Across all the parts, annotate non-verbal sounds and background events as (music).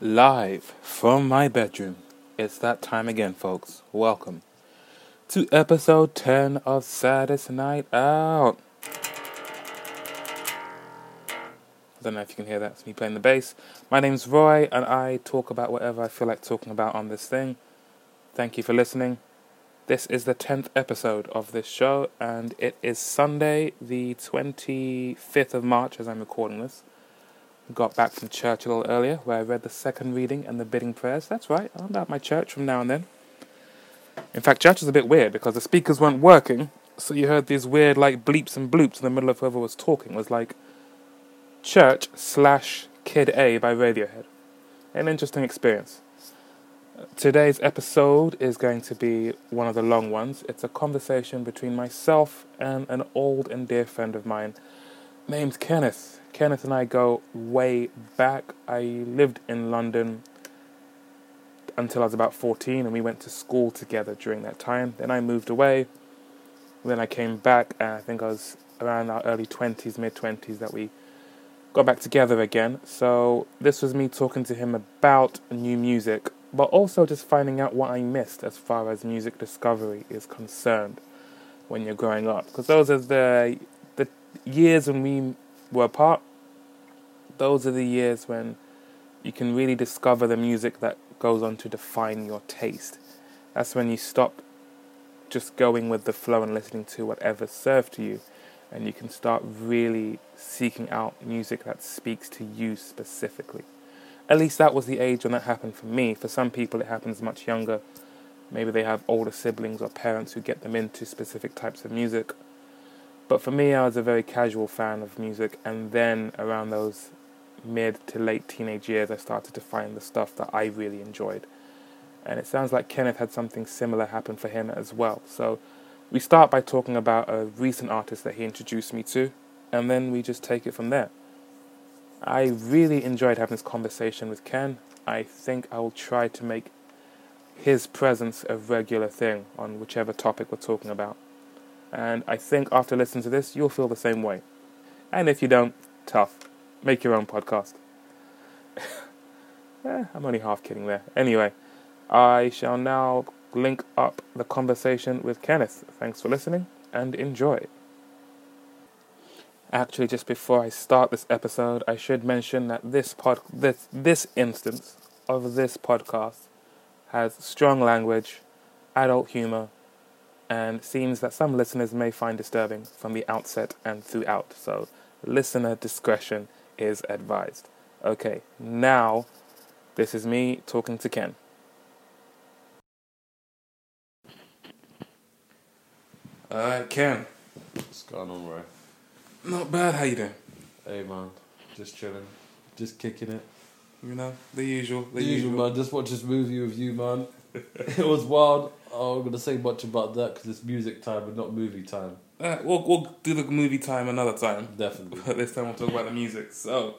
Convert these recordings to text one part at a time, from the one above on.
Live from my bedroom. It's that time again, folks. Welcome to episode 10 of Saddest Night Out. I don't know if you can hear that. It's me playing the bass. My name's Roy, and I talk about whatever I feel like talking about on this thing. Thank you for listening. This is the 10th episode of this show, and it is Sunday, the 25th of March, as I'm recording this. Got back from church a little earlier, where I read the second reading and the bidding prayers. That's right, I'm at my church from now and then. In fact, church was a bit weird because the speakers weren't working, so you heard these weird, like, bleeps and bloops in the middle of whoever was talking. It was like church slash Kid A by Radiohead. An interesting experience. Today's episode is going to be one of the long ones. It's a conversation between myself and an old and dear friend of mine named Kenneth. Kenneth and I go way back. I lived in London until I was about 14, and we went to school together during that time. Then I moved away. Then I came back, and I think I was around our early 20s, mid 20s, that we got back together again. So this was me talking to him about new music, but also just finding out what I missed as far as music discovery is concerned when you're growing up. Because those are the the years when we were apart. Those are the years when you can really discover the music that goes on to define your taste. That's when you stop just going with the flow and listening to whatever served to you, and you can start really seeking out music that speaks to you specifically. At least that was the age when that happened for me. For some people, it happens much younger. Maybe they have older siblings or parents who get them into specific types of music. But for me, I was a very casual fan of music, and then around those mid to late teenage years, I started to find the stuff that I really enjoyed. And it sounds like Kenneth had something similar happen for him as well. So we start by talking about a recent artist that he introduced me to, and then we just take it from there. I really enjoyed having this conversation with Ken. I think I will try to make his presence a regular thing on whichever topic we're talking about. And I think after listening to this, you'll feel the same way. And if you don't, tough. Make your own podcast. (laughs) eh, I'm only half kidding there. Anyway, I shall now link up the conversation with Kenneth. Thanks for listening and enjoy. Actually, just before I start this episode, I should mention that this pod, this this instance of this podcast has strong language, adult humor, and scenes that some listeners may find disturbing from the outset and throughout. So, listener discretion is advised. Okay, now this is me talking to Ken. Alright, Ken. What's going on, Roy? Not bad. How you doing? Hey, man. Just chilling. Just kicking it. You know the usual. The, The usual, man. Just watch this movie with you, man. (laughs) it was wild. I'm not going to say much about that because it's music time and not movie time. Uh, we'll we'll do the movie time another time. Definitely. But (laughs) this time we'll talk about the music. So,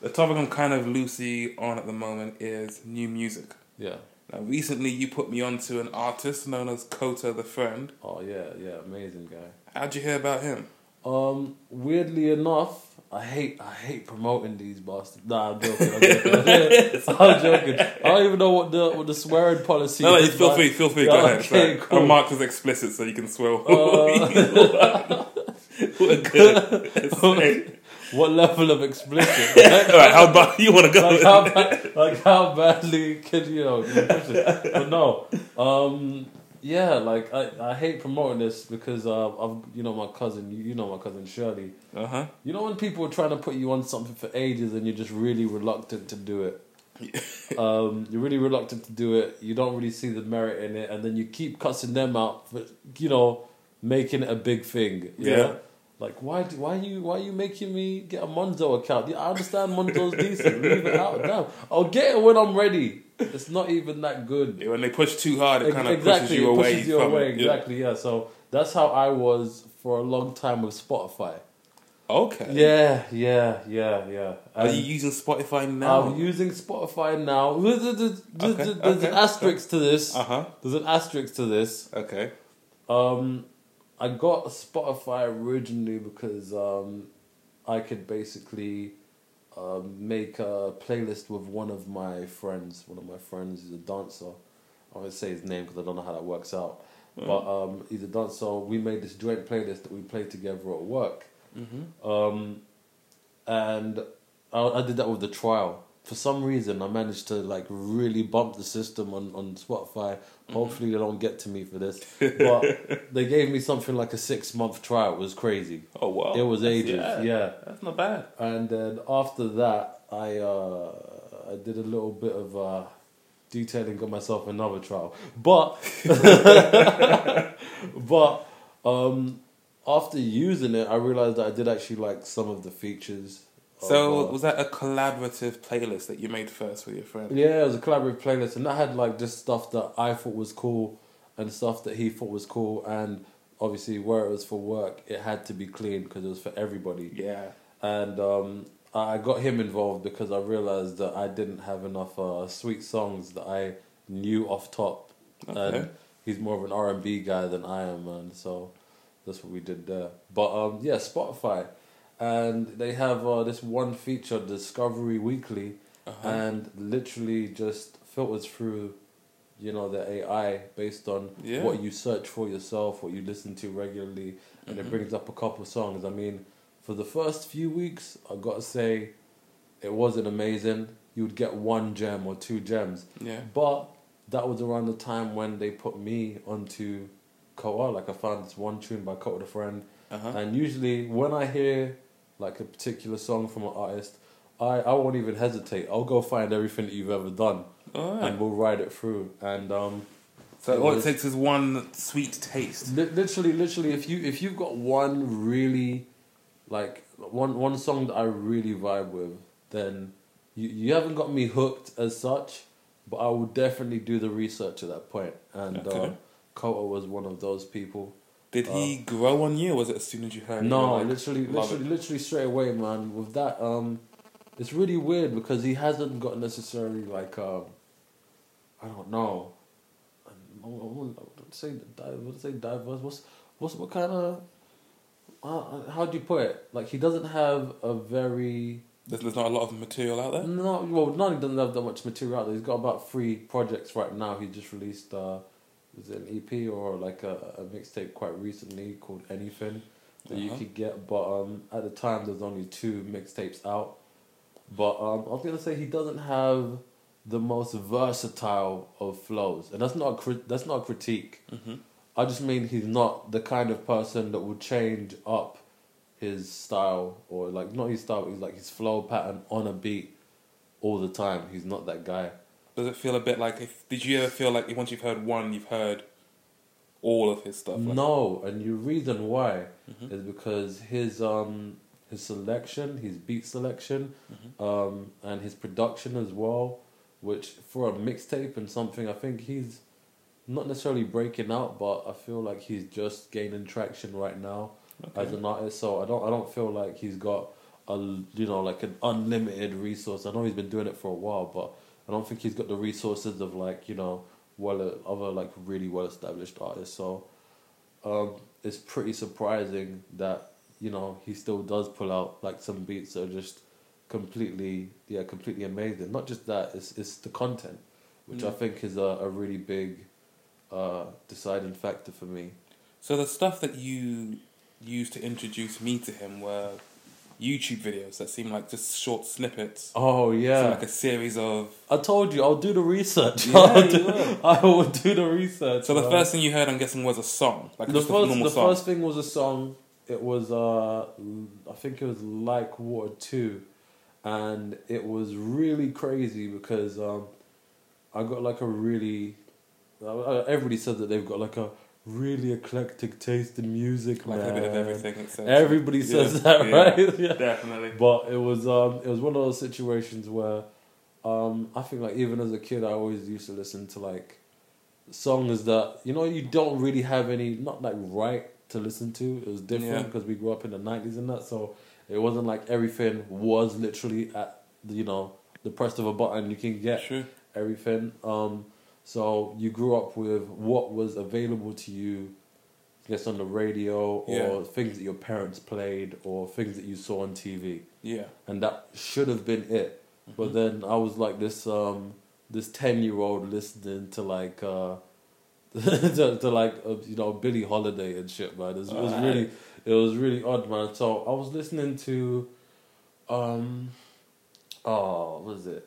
the topic I'm kind of loosely on at the moment is new music. Yeah. Now, recently you put me onto an artist known as Kota the Friend. Oh, yeah, yeah. Amazing guy. How'd you hear about him? Um, weirdly enough, I hate I hate promoting these bastards. Nah, I'm joking. I'm joking. I'm joking. (laughs) I don't even know what the what the swearing policy No, no, is. feel but- free, feel free. Yeah, Go ahead. okay, Sorry. cool. I'm marked as explicit, so you can swear. Uh, good. (laughs) What level of explicit? (laughs) All right, how bad you want to go? like how bad, like how badly can you know? can you push it? But no, um, yeah, like I, I hate promoting this because uh, I've you know my cousin, you, you know my cousin Shirley. Uh huh. You know when people are trying to put you on something for ages and you're just really reluctant to do it. (laughs) um, you're really reluctant to do it. You don't really see the merit in it, and then you keep cussing them out for you know making it a big thing. Yeah. Yeah. Like why do, why you why you making me get a Monzo account? Yeah, I understand Monzo's (laughs) decent. Leave it out. Damn. I'll get it when I'm ready. It's not even that good. When they push too hard, it kind of exactly, pushes you it away. pushes you from away. it. Yeah. Exactly. Yeah. So that's how I was for a long time with Spotify. Okay. Yeah, yeah, yeah, yeah. Are you using Spotify now? I'm using Spotify now. There's, Okay, there's okay, an asterisk to this. Uh huh. There's an asterisk to this. Okay. Um, I got Spotify originally because um, I could basically uh, make a playlist with one of my friends. One of my friends is a dancer. I won't say his name because I don't know how that works out. Mm. But um, he's a dancer. We made this joint playlist that we played together at work. Mm-hmm. Um, and I, I did that with the trial. For some reason, I managed to like really bump the system on, on Spotify. Hopefully, they don't get to me for this. But (laughs) they gave me something like a six month trial. It was crazy. Oh wow! It was ages, yeah. that's not bad. And then after that, I uh, I did a little bit of uh, detailing, got myself another trial. But (laughs) (laughs) but um, after using it, I realized that I did actually like some of the features. Of, So was that a collaborative playlist that you made first with your friend? yeah, it was a collaborative playlist, and that had like just stuff that I thought was cool, and stuff that he thought was cool, and obviously where it was for work, it had to be clean because it was for everybody. Yeah. and um, I got him involved because I realized that I didn't have enough uh, sweet songs that I knew off top, Okay. and he's more of an R and B guy than I am, man. So that's what we did there. But um, yeah, Spotify, and they have uh, this one feature, Discovery Weekly, Uh-huh. and literally just filters through, you know, the AI based on Yeah. what you search for yourself, what you listen to regularly, and it Mhm. brings up a couple songs. I mean, for the first few weeks, I gotta say, it wasn't amazing. You would get one gem or two gems, yeah. but that was around the time when they put me onto Kota. Like I found this one tune by Kota the Friend, Uh-huh. and usually when I hear like a particular song from an artist, I, I won't even hesitate. I'll go find everything that you've ever done, right. and we'll ride it through. And um, So it all it takes is one sweet taste. Li- literally, literally, if you if you've got one really, like one one song that I really vibe with, then you you haven't got me hooked as such, but I will definitely do the research at that point. And uh, Okay. Kota was one of those people. Did he grow on you, or was it as soon as you heard it? Uh, No, like, literally, literally, literally straight away, man. With that, um, it's really weird because he hasn't got necessarily like um, I don't know. I wouldn't say would say diverse. What's what's what kind of uh, how do you put it? Like he doesn't have a very There's, there's not a lot of material out there. no well not he doesn't have that much material out there. He's got about three projects right now. He just released uh, was it an EP or like a, a mixtape quite recently called Anything that you Uh-huh. could get. But um, at the time, there's only two mixtapes out. But um, I was gonna say he doesn't have the most versatile of flows, and that's not a crit- that's not a critique. Mm-hmm. I just mean he's not the kind of person that will change up his style or like not his style, but he's like his flow pattern on a beat all the time. He's not that guy. Does it feel a bit like? If, did you ever feel like once you've heard one, you've heard all of his stuff? Like, No, and the reason why Mhm. is because his um his selection, his beat selection, Mhm. um, and his production as well, which for a mixtape and something, I think he's not necessarily breaking out, but I feel like he's just gaining traction right now as an artist. So I don't I don't feel like he's got a you know like an unlimited resource. I know he's been doing it for a while, but I don't think he's got the resources of like you know well other like really well established artists. So um, it's pretty surprising that you know he still does pull out like some beats that are just completely yeah completely amazing. Not just that, it's it's the content, which I Mm. think is a, a really big uh, deciding factor for me. So the stuff that you used to introduce me to him were YouTube videos that seem like just short snippets. Oh So yeah, like a series of. I told you I'll do the research. Yeah, (laughs) I'll you do, will. (laughs) I will do the research. So the man. first thing you heard, I'm guessing, was a song, like the first the song. first thing was a song. It was uh, I think it was like Water Two, and it was really crazy because um, I got like a really. Uh, everybody says that they've got like a really eclectic taste in music, like man. a bit of everything. Everybody says that, yeah. right? (laughs) yeah. Definitely. But it was um it was one of those situations where um I think like even as a kid I always used to listen to like songs that you know you don't really have any not like right to listen to. It was different because we grew up in the nineties and that, so it wasn't like everything was literally at the, you know the press of a button you can get True. everything. Um, so you grew up with what was available to you, I guess on the radio or Yeah. things that your parents played or things that you saw on TV. Yeah. and that should have been it. But Mhm. then I was like this um this ten year old listening to like uh (laughs) to, to like uh, you know Billie Holiday and shit, man. It was, it was really it was really odd, man. So I was listening to um oh what is it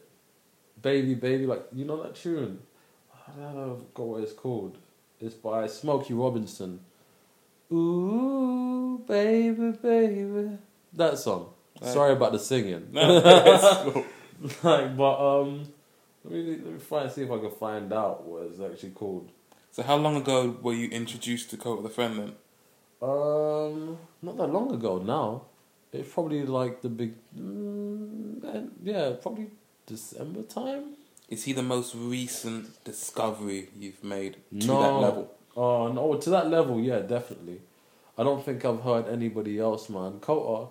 baby baby like you know that tune I don't know what it's called. It's by Smokey Robinson. Ooh, baby, baby. That song. Right. Sorry about the singing. No, (laughs) (laughs) like, but um, let me let me find see if I can find out what it's actually called. So how long ago were you introduced to Kota the Friend then? Um, not that long ago now. It's probably like the big, mm, yeah, probably December time. Is he the most recent discovery you've made to No. that level? Oh no, to that level, yeah, definitely. I don't think I've heard anybody else, man. Kota,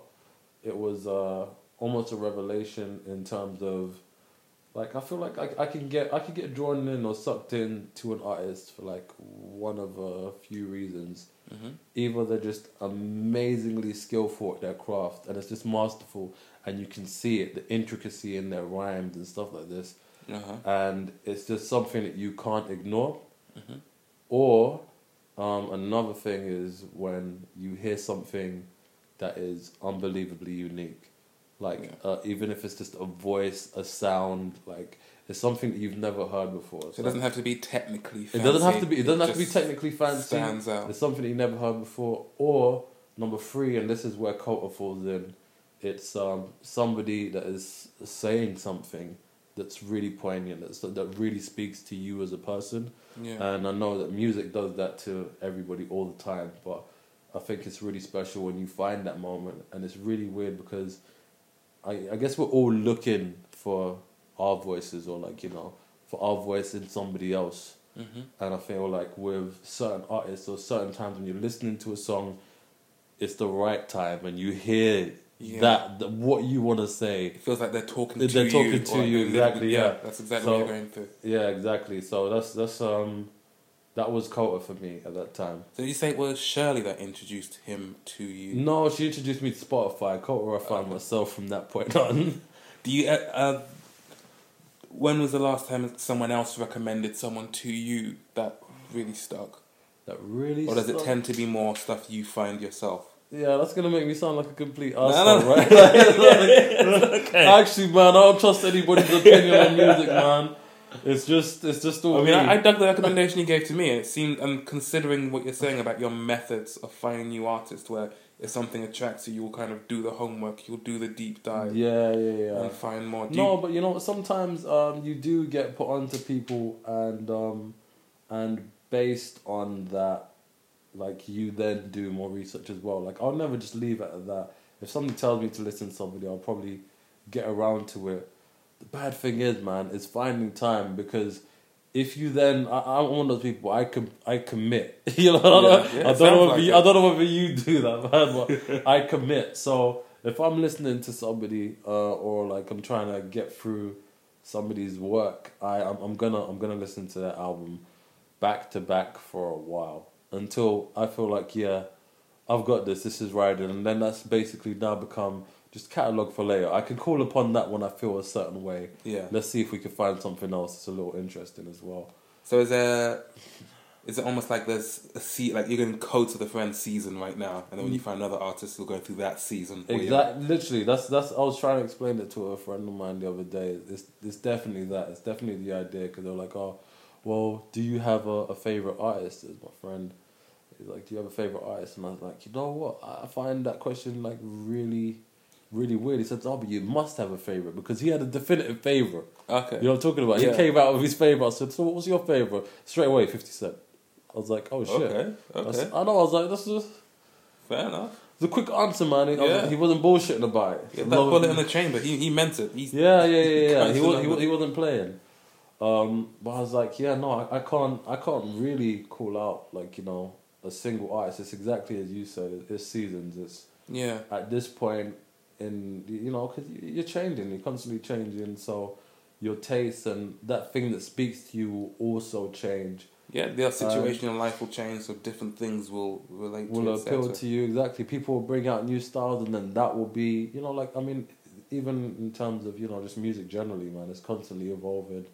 it was uh, almost a revelation in terms of, like, I feel like I, I can get I can get drawn in or sucked in to an artist for like one of a few reasons. hmm Either they're just amazingly skillful at their craft and it's just masterful, and you can see it, the intricacy in their rhymes and stuff like this, Uh-huh. and it's just something that you can't ignore. hmm Or um, another thing is when you hear something that is unbelievably unique, like Yeah. uh, even if it's just a voice, a sound, like it's something that you've never heard before. So it doesn't have to be technically It fancy. doesn't have to be. It doesn't have to be technically fancy. Stands out. It's something that you never heard before. Or number three, and this is where culture falls in. It's um, somebody that is saying something that's really poignant. That's, that really speaks to you as a person. Yeah. And I know that music does that to everybody all the time, but I think it's really special when you find that moment, and it's really weird because I, I guess we're all looking for our voices, or like you know, for our voice in somebody else. hmm And I feel like with certain artists or certain times when you're listening to a song, it's the right time, and you hear Yeah. that, that what you want to say. It feels like they're talking They're to you. talking to you, exactly, yeah. That's exactly So- what you're going through. Yeah, exactly. So that's that's um, that was Kota for me at that time. So you say it was Shirley that introduced him to you? No, she introduced me to Spotify. Kota, I found myself from that point (laughs) on. Do you? Uh, uh, when was the last time someone else recommended someone to you that really stuck, that really. or does it tend to be more stuff you find yourself? Yeah, that's gonna make me sound like a complete asshole, no. right? (laughs) Like, Actually, man, I don't trust anybody's opinion on music, man. It's just, it's just all I mean, me. I, I dug the recommendation you gave to me. and It seemed, and considering what you're saying about your methods of finding new artists, where if something attracts you, you'll kind of do the homework, you'll do the deep dive, yeah, yeah, yeah. and find more. Do No, but you know, sometimes um, you do get put onto people, and um, and based on that, like you then do more research as well. Like I'll never just leave it at that. If somebody tells me to listen to somebody, I'll probably get around to it. The bad thing is, man, is finding time because. If you then, I, I'm one of those people. I com, I commit. (laughs) You know, I don't, Yeah, know, yeah, I don't know. Whether like you, it. I don't know whether you do that, (laughs) man. But (laughs) I commit. So if I'm listening to somebody uh, or like I'm trying to get through somebody's work, I I'm, I'm gonna I'm gonna listen to that album back to back for a while until I feel like yeah, I've got this. This is riding, and then that's basically now become just catalog for later. I can call upon that when I feel a certain way. yeah. Let's see if we can find something else that's a little interesting as well. So is there? Is it almost like there's a se- like you're going Kota the Friend season right now, and then when you mm. find another artist, you'll go through that season. Exactly. Literally, that's that's. I was trying to explain it to a friend of mine the other day. It's it's definitely that. It's definitely the idea because they're like, oh, well, do you have a, a favorite artist? Is my friend. He's like, do you have a favorite artist? And I was like, you know what? I find that question like really, really weird. He said, oh, but you must have a favorite because he had a definitive favorite. Okay. You know what I'm talking about? Yeah. He came out with his favorite. I said, so what was your favorite? Straight away, Fifty Cent. I was like, oh shit. Okay. Okay. I know. I was like, this is Fair enough. It's a quick answer, man. He, I was- Yeah. he wasn't bullshitting about it. Get that bullet in the chamber. He he meant it. He's Yeah, yeah, yeah, yeah. he, was, he, on wa- the- he wasn't playing. Um, but I was like, yeah, no, I, I can't, I can't really call out like you know a single artist. It's exactly as you said. It's seasons. It's yeah. at this point in you know because you're changing, you're constantly changing. So your taste and that thing that speaks to you will also change. Yeah, the situation in life will change, so different things will relate will to appeal to you exactly. People will bring out new styles, and then that will be, you know, like I mean, even in terms of you know just music generally, man, it's constantly evolving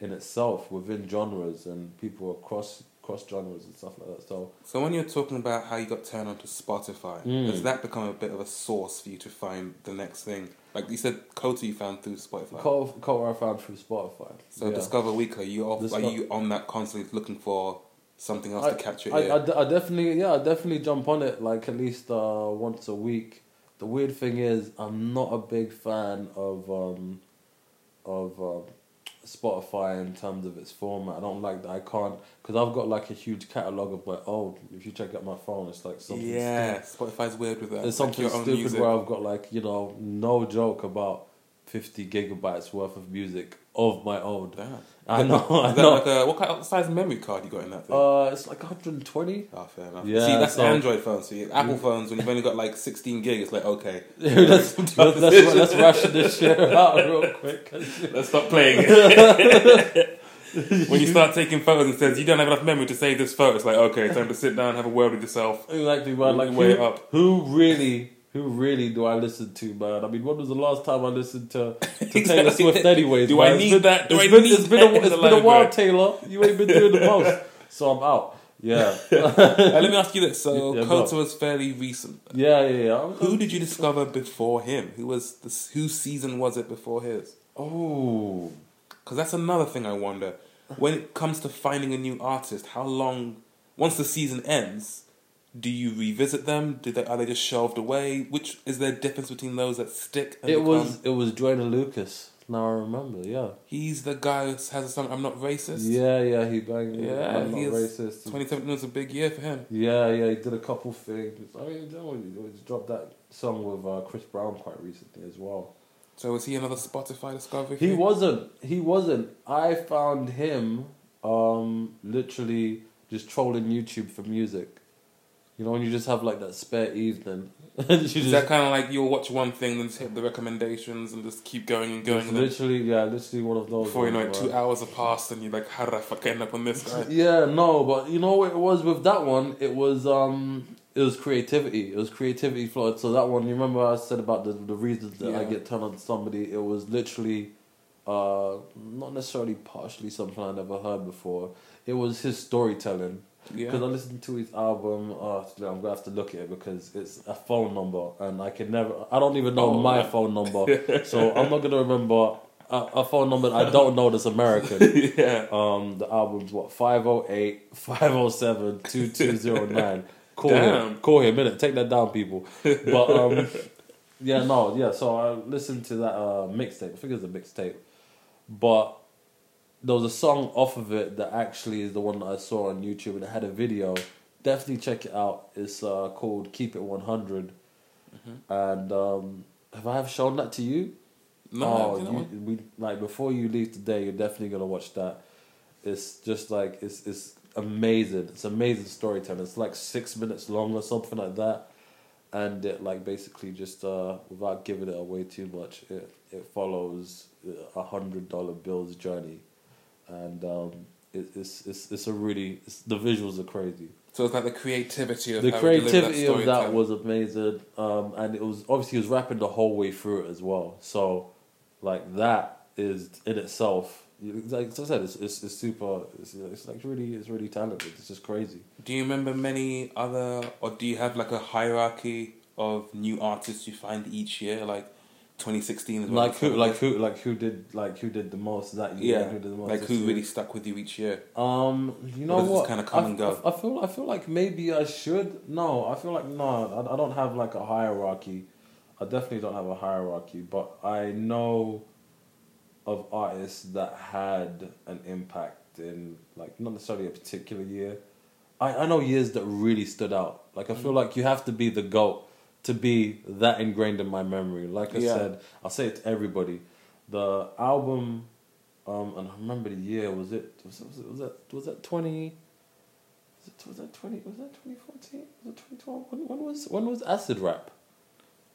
in itself within genres and people across cross genres and stuff like that. So So when you're talking about how you got turned onto Spotify, Mm. has that become a bit of a source for you to find the next thing? Like you said, Kota you found through Spotify. Cole I found through Spotify. so yeah. Discover Weekly, you off, Disco- are you on that constantly looking for something else I, to catch your I. I, I definitely yeah I definitely jump on it like at least uh, once a week. The weird thing is I'm not a big fan of um, of um, Spotify in terms of its format. I don't like that. I can't because I've got like a huge catalog of my own. If you check out my phone, it's like something. yeah, Spotify's weird with that. There's Like something stupid where I've got like you know no joke about fifty gigabytes worth of music of my own. Damn. I know, I Is that know. like a, what kind of size memory card you got in that thing? Uh, it's like 120. oh, fair enough. yeah, See, that's so- Android phones. See, Apple phones, when you've only got like 16 gig, it's like, okay, (laughs) let's, let's, let's, (laughs) let's ration this shit out real quick. let's stop playing it. (laughs) when you start taking photos and says, you don't have enough memory to save this photo, it's like, okay, time to sit down and have a word with yourself. Exactly, man. Like, Way who, up. who really, who really do I listen to, man? I mean, when was the last time I listened to, (laughs) to Taylor Exactly. Swift, anyways? Do man? I need been- that? Do I been, need it's been, that a, it's been a while. Taylor. You ain't been doing the (laughs) most, so I'm out. Yeah, (laughs) let me ask you this. So, Yeah, Kota was fairly recent. yeah, yeah. yeah. I'm- Who did you discover before him? Who was this? Whose season was it before his? Oh, Because that's another thing I wonder. When it comes to finding a new artist, how long? Once the season ends, do you revisit them? Do they are they just shelved away? Which is there a difference between those that stick? And it become- was it was Joyner Lucas. Now I remember. Yeah, He's the guy who has a song. I'm not racist. yeah, yeah. He banged. Yeah, I'm not racist. 2017 was a big year for him. Yeah, yeah, he did a couple things. I mean, he dropped that song with uh, Chris Brown quite recently as well. So was he another Spotify discovery? He thing? wasn't. He wasn't. I found him um, literally just trolling YouTube for music. You know, when you just have like that spare evening, (laughs) Is just that kind of like you'll watch one thing, then just hit the recommendations and just keep going and going? And literally, yeah, literally one of those. before you know it, ones, two hours have passed, and you're like, "How did I fuck end up on this guy?" (laughs) Yeah, no, but you know what it was with that one? It was um it was creativity. It was creativity flowed. So that one, you remember I said about the the reasons that I get turned on to somebody, it was literally uh not necessarily partially something I never heard before. It was his storytelling. Yeah. Because I listened to his album, oh, I'm gonna have to look at it because it's a phone number, and I can never. I don't even know Oh, my man. phone number, (laughs) so I'm not gonna remember a, a phone number I don't know that's American. (laughs) yeah. Um, the album's what 508 507 2209. Call (laughs) Damn. him, call him, Minute. Take that down, people. But um, yeah, no, yeah. So I listened to that uh, mixtape. I think it's a mixtape, but there was a song off of it that actually is the one that I saw on YouTube, and it had a video. Definitely check it out. It's uh, called "Keep It 100," and um, have I ever shown that to you? No, oh, you know you, what? we like before you leave today, you're definitely gonna watch that. It's just like it's it's amazing. It's amazing storytelling. It's like six minutes long or something like that, and it like basically just uh without giving it away too much, it it follows a hundred dollar bill's journey, and um it, it's it's it's a really it's, the visuals are crazy. So it's like the creativity of the how he delivered creativity of that was amazing um, and it was obviously he was rapping the whole way through it as well. So like that is in itself like I said it's, it's, it's super it's, it's like really it's really talented. It's just crazy. Do you remember many other, or do you have like a hierarchy of new artists you find each year? Like 2016 is when like who like who like who did like who did the most that year yeah, who did the most like who year? really stuck with you each year? Um, you know Or does it just what? kinda come I, and go? I, I feel I feel like maybe I should. No, I feel like no. I, I don't have like a hierarchy. I definitely don't have a hierarchy, but I know of artists that had an impact in like not necessarily a particular year. I, I know years that really stood out. Like I feel Mm. like you have to be the goat to be that ingrained in my memory. Like I Yeah. said, I'll say it to everybody. The album um, and I remember the year. Was it was it, was, it, was that was that twenty? Was, it, was that twenty? Was that twenty fourteen? Was it twenty twelve? When, when was when was Acid Rap?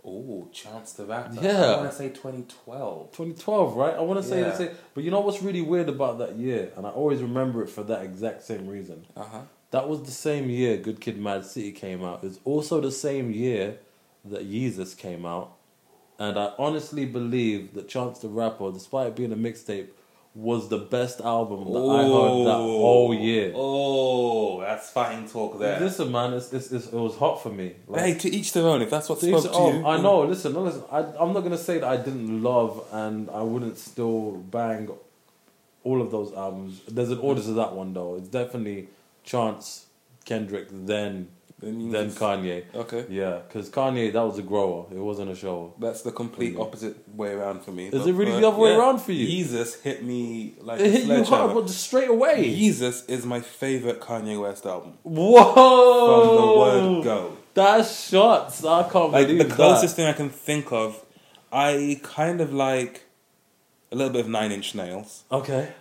Oh, Chance the Rapper. Yeah. I want to say 2012. Twenty twelve, right? I want to say Yeah. the same. But you know what's really weird about that year, and I always remember it for that exact same reason. Uh huh. That was the same year Good Kid, Mad City came out. It's also the same year that Yeezus came out, and I honestly believe that Chance the Rapper, despite it being a mixtape, was the best album that I heard that whole year. Oh, that's fighting talk there. Listen, man, it's, it's, it's, it was hot for me. Like, hey, to each their own. If that's what to spoke each- to oh, you, I know. Listen, no, listen. I, I'm not gonna say that I didn't love and I wouldn't still bang all of those albums. There's an order to that one though. It's definitely Chance, Kendrick, then Then then Kanye. Okay, Yeah, because Kanye that was a grower. It wasn't a show. that's the complete Yeah. opposite way around for me. Is but- it really the other way around for you? Yeezus hit me like It hit you hard, but straight away. Yeezus is my favorite Kanye West album Whoa! from the word go. That's shots. I can't Like believe the closest that. thing I can think of, I kind of like a little bit of Nine Inch Nails, Okay.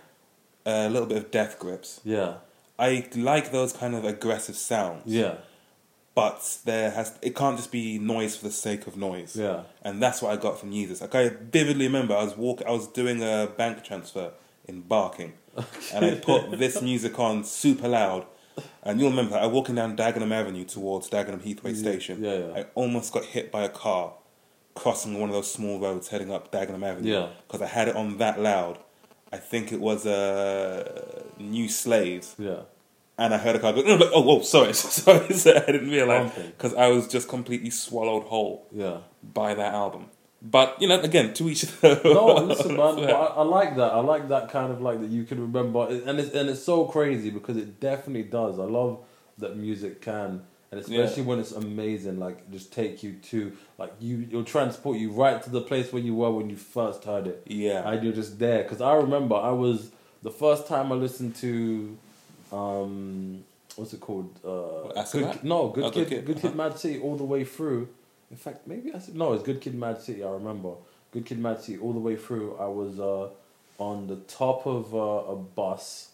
a little bit of Death Grips. Yeah. I like those kind of aggressive sounds. Yeah. But there has it can't just be noise for the sake of noise. Yeah. And that's what I got from Yeezus. Like I vividly remember I was walking I was doing a bank transfer in Barking. And I put (laughs) this music on super loud. And you'll remember I was walking down Dagenham Avenue towards Dagenham Heathway Station. yeah, yeah. I almost got hit by a car crossing one of those small roads heading up Dagenham Avenue. Yeah. Because I had it on that loud. I think it was uh, New Slaves Yeah. And I heard a car go, no, no, oh, whoa, (laughs) sorry, sorry, sorry, I didn't realize because I was just completely swallowed whole Yeah. by that album. But you know, again, to each their No, listen, man. (laughs) I, I like that. I like that kind of like that you can remember, and it's and it's so crazy because it definitely does. I love that music can, and especially when it's amazing. Like just take you to like you, it'll transport you right to the place where you were when you first heard it. Yeah. and you're just there. Because I remember I was the first time I listened to, um, what's it called? Uh, Acid-Rap? Good, no, Good Oh, Kid, Good Kid, Good Kid, uh-huh. Mad City all the way through. In fact, maybe I said no. It's Good Kid, Mad City. I remember Good Kid, Mad City all the way through. I was uh, on the top of uh, a bus.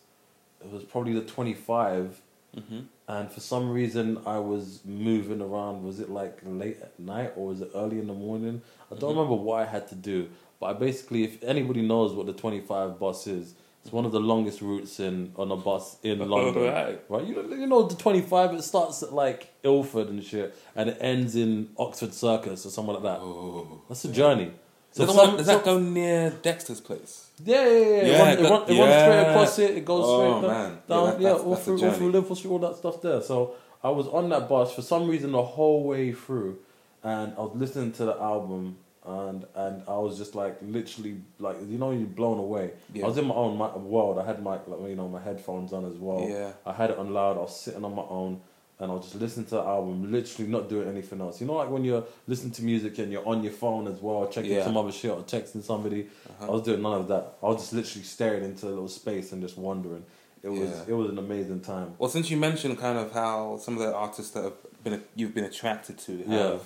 It was probably the twenty five. hmm And for some reason, I was moving around. Was it like late at night or was it early in the morning? I don't Mhm. remember what I had to do. But I basically, if anybody knows what the 25 bus is, it's one of the longest routes in on a bus in (laughs) London. Right. Right? You know, you know the 25, it starts at like Ilford and shit, and it ends in Oxford Circus or somewhere like that. Oh. That's a journey. So does, some- does that go near Dexter's place? yeah, yeah, yeah. Yeah, it, run, it, go- run, it runs straight across it. It goes Oh, straight down. Yeah, that- yeah, that's- all that's through, all through Liverpool Street, all that stuff there. So I was on that bus for some reason the whole way through, and I was listening to the album, and and I was just like literally like you know you're blown away. Yeah. I was in my own mi- world. I had my like, you know my headphones on as well. Yeah. I had it on loud. I was sitting on my own. And I was just listening to the album, literally not doing anything else. You know, like when you're listening to music and you're on your phone as well, checking Yeah. some other shit or texting somebody. Uh-huh. I was doing none of that. I was just literally staring into a little space and just wondering. It was Yeah. it was an amazing time. Well, since you mentioned kind of how some of the artists that have been you've been attracted to have Yeah.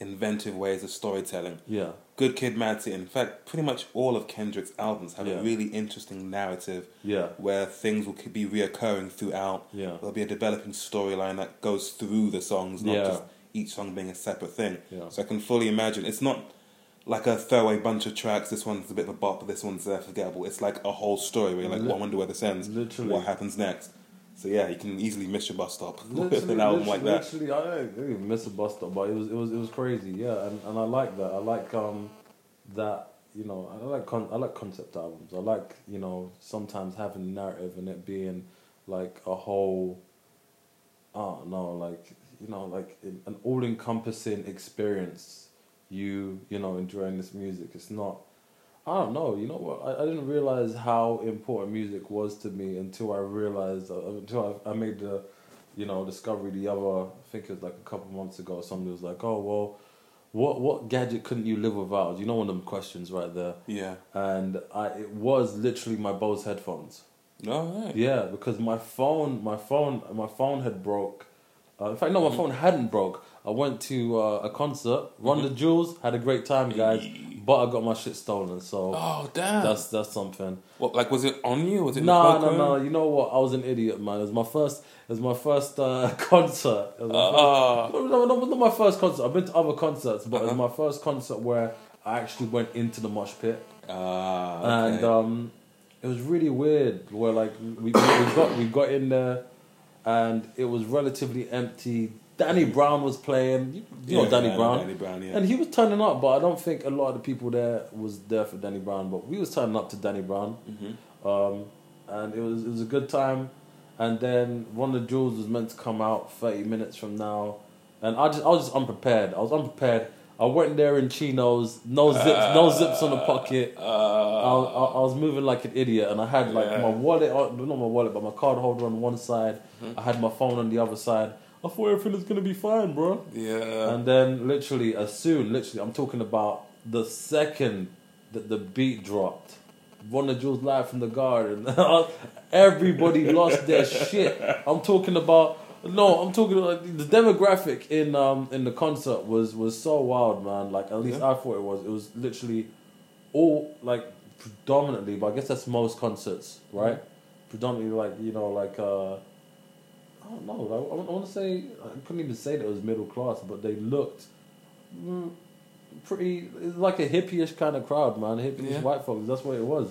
Inventive ways of storytelling. Yeah, Good Kid, Mad City. In fact, pretty much all of Kendrick's albums have Yeah. a really interesting narrative yeah, where things will be reoccurring throughout. yeah, There'll be a developing storyline that goes through the songs, not Yeah. just each song being a separate thing. Yeah. So I can fully imagine it's not like a throwaway bunch of tracks. This one's a bit of a bop, this one's uh, forgettable. It's like a whole story where you're like, Li- well, I wonder where this ends. literally. What happens next? So yeah, you can easily miss your bus stop (laughs) with an album like that. literally, I didn't even miss a bus stop, but it was it was it was crazy. Yeah, and, and I like that. I like um that you know I like con- I like concept albums. I like you know sometimes having narrative and it being like a whole. I don't know, like you know, like an all encompassing experience. You you know enjoying this music. It's not. I don't know. You know what? I, I didn't realize how important music was to me until I realized uh, until I, I made the, you know, discovery the other. I think it was like a couple months ago. Somebody was like, "Oh well, what what gadget couldn't you live without?" You know, one of them questions right there. Yeah. And I it was literally my Bose headphones. All right. Yeah, because my phone, my phone, my phone had broke. Uh, in fact, no, my phone hadn't broke. I went to uh, a concert, Run the Jewels, had a great time, guys. But I got my shit stolen, so Oh damn. that's that's something. what like was it on you? Was it No, no, no. You know what? I was an idiot, man. It was my first. It was my first uh, (laughs) concert. It was Uh, first- no, no, no, not my first concert. I've been to other concerts, but it Uh-huh. was my first concert where I actually went into the mosh pit. ah, okay. and um, it was really weird. Where like we, we got we got in there, and it was relatively empty Danny Brown was playing. You, you know Yeah, Danny Brown. Danny Brown, yeah. And he was turning up, but I don't think a lot of the people there was there for Danny Brown. But we was turning up to Danny Brown, Mm-hmm. um, and it was it was a good time. And then Run the Jewels was meant to come out thirty minutes from now, and I just I was just unprepared. I was unprepared. I went there in chinos, no zips, no zips on the pocket. I, I, I was moving like an idiot, and I had like Yeah. my wallet, on- not my wallet, but my card holder on one side. I had my phone on the other side. I thought everything was gonna be fine, bro. Yeah. And then literally, as soon, literally, I'm talking about the second that the beat dropped, Run the Jewels live from the garden, (laughs) everybody lost their shit. I'm talking about no, I'm talking about the demographic in um in the concert was was so wild, man. Like at least Yeah. I thought it was. It was literally all like predominantly, but I guess that's most concerts, right? Predominantly like you know like uh I don't know. I, I want to say I couldn't even say that it was middle class, but they looked mm, pretty like a hippie-ish kind of crowd, man. Hippie-ish Yeah. white folks. That's what it was,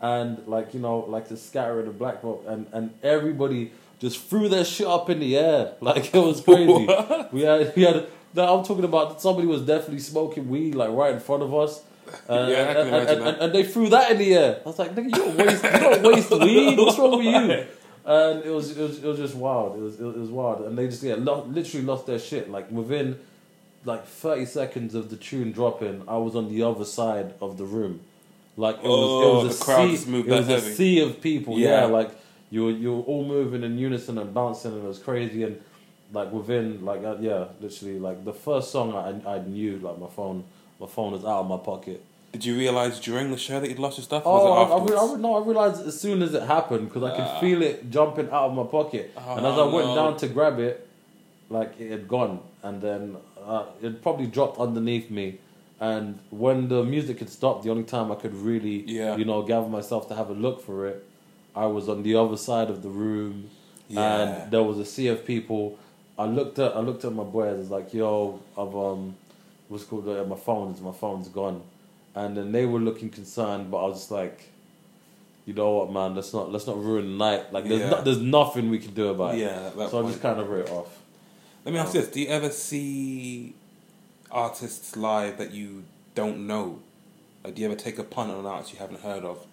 and like you know, like the scatter of the black folk, and and everybody just threw their shit up in the air, (laughs) like it was crazy. (laughs) we had we had. I'm talking about somebody was definitely smoking weed like right in front of us. Uh, (laughs) Yeah, and, and, and, and they threw that in the air. I was like, nigga, you don't waste, you don't waste weed. What's wrong with you? And it was, it was, it was just wild. It was, it was wild. And they just, yeah, lo- literally lost their shit. Like within, like thirty seconds of the tune dropping, I was on the other side of the room. Like it was, Oh, it was a crowd sea, it was that a sea of people. Yeah. Yeah, like you were, you were all moving in unison and bouncing, and it was crazy. And like within, like uh, yeah, literally, like the first song I, I knew, like my phone, my phone was out of my pocket. Did you realize during the show that you'd lost your stuff? Oh, I, I, re- I, re- no, I realized as soon as it happened because I could Ah. feel it jumping out of my pocket, and as I Oh, went no. down to grab it, like it had gone, and then uh, it probably dropped underneath me. And when the music had stopped, the only time I could really, Yeah. you know, gather myself to have a look for it, I was on the other side of the room, Yeah. and there was a sea of people. I looked at, I looked at my boys. I was like, "Yo, I've um, what's it called? Uh, my phone's, my phone's gone." And then they were looking concerned, but I was just like, "You know what, man? Let's not, let's not ruin the night. Like, there's, Yeah. no, there's nothing we can do about it." Yeah, so I just kind of wrote it off. Let me ask um, this: Do you ever see artists live that you don't know? Like, do you ever take a punt on an artist you haven't heard of,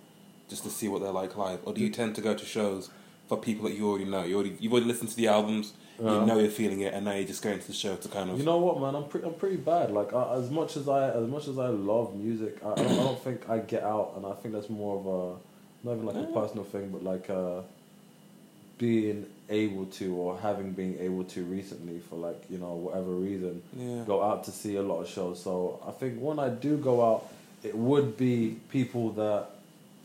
just to see what they're like live, or do you mm. tend to go to shows for people that you already know? You already you've already listened to the albums, you Uh-huh. know you're feeling it, and now you're just going to the show to kind of. You know what, man? I'm pretty, I'm pretty bad. Like I, as much as I, as much as I love music, I, I, don't, I don't think I get out, and I think that's more of a, not even like a personal thing, but like uh, being able to or having been able to recently for like you know whatever reason Yeah. go out to see a lot of shows. So I think when I do go out, it would be people that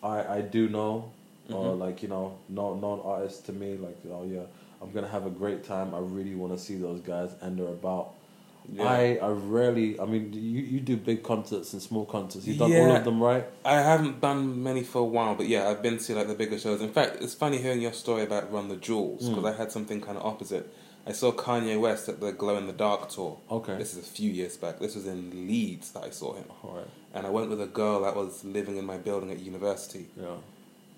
I I do know or Mhm. like you know known known artists to me. Like oh yeah, I'm gonna have a great time. I really want to see those guys and they're about. Yeah. I I rarely. I mean, you you do big concerts and small concerts. You've done all of them, right? I haven't done many for a while, but yeah, I've been to like the bigger shows. In fact, it's funny hearing your story about Run the Jewels because Mm. I had something kind of opposite. I saw Kanye West at the Glow in the Dark tour. Okay. This is a few years back. This was in Leeds that I saw him, All right. and I went with a girl that was living in my building at university, Yeah.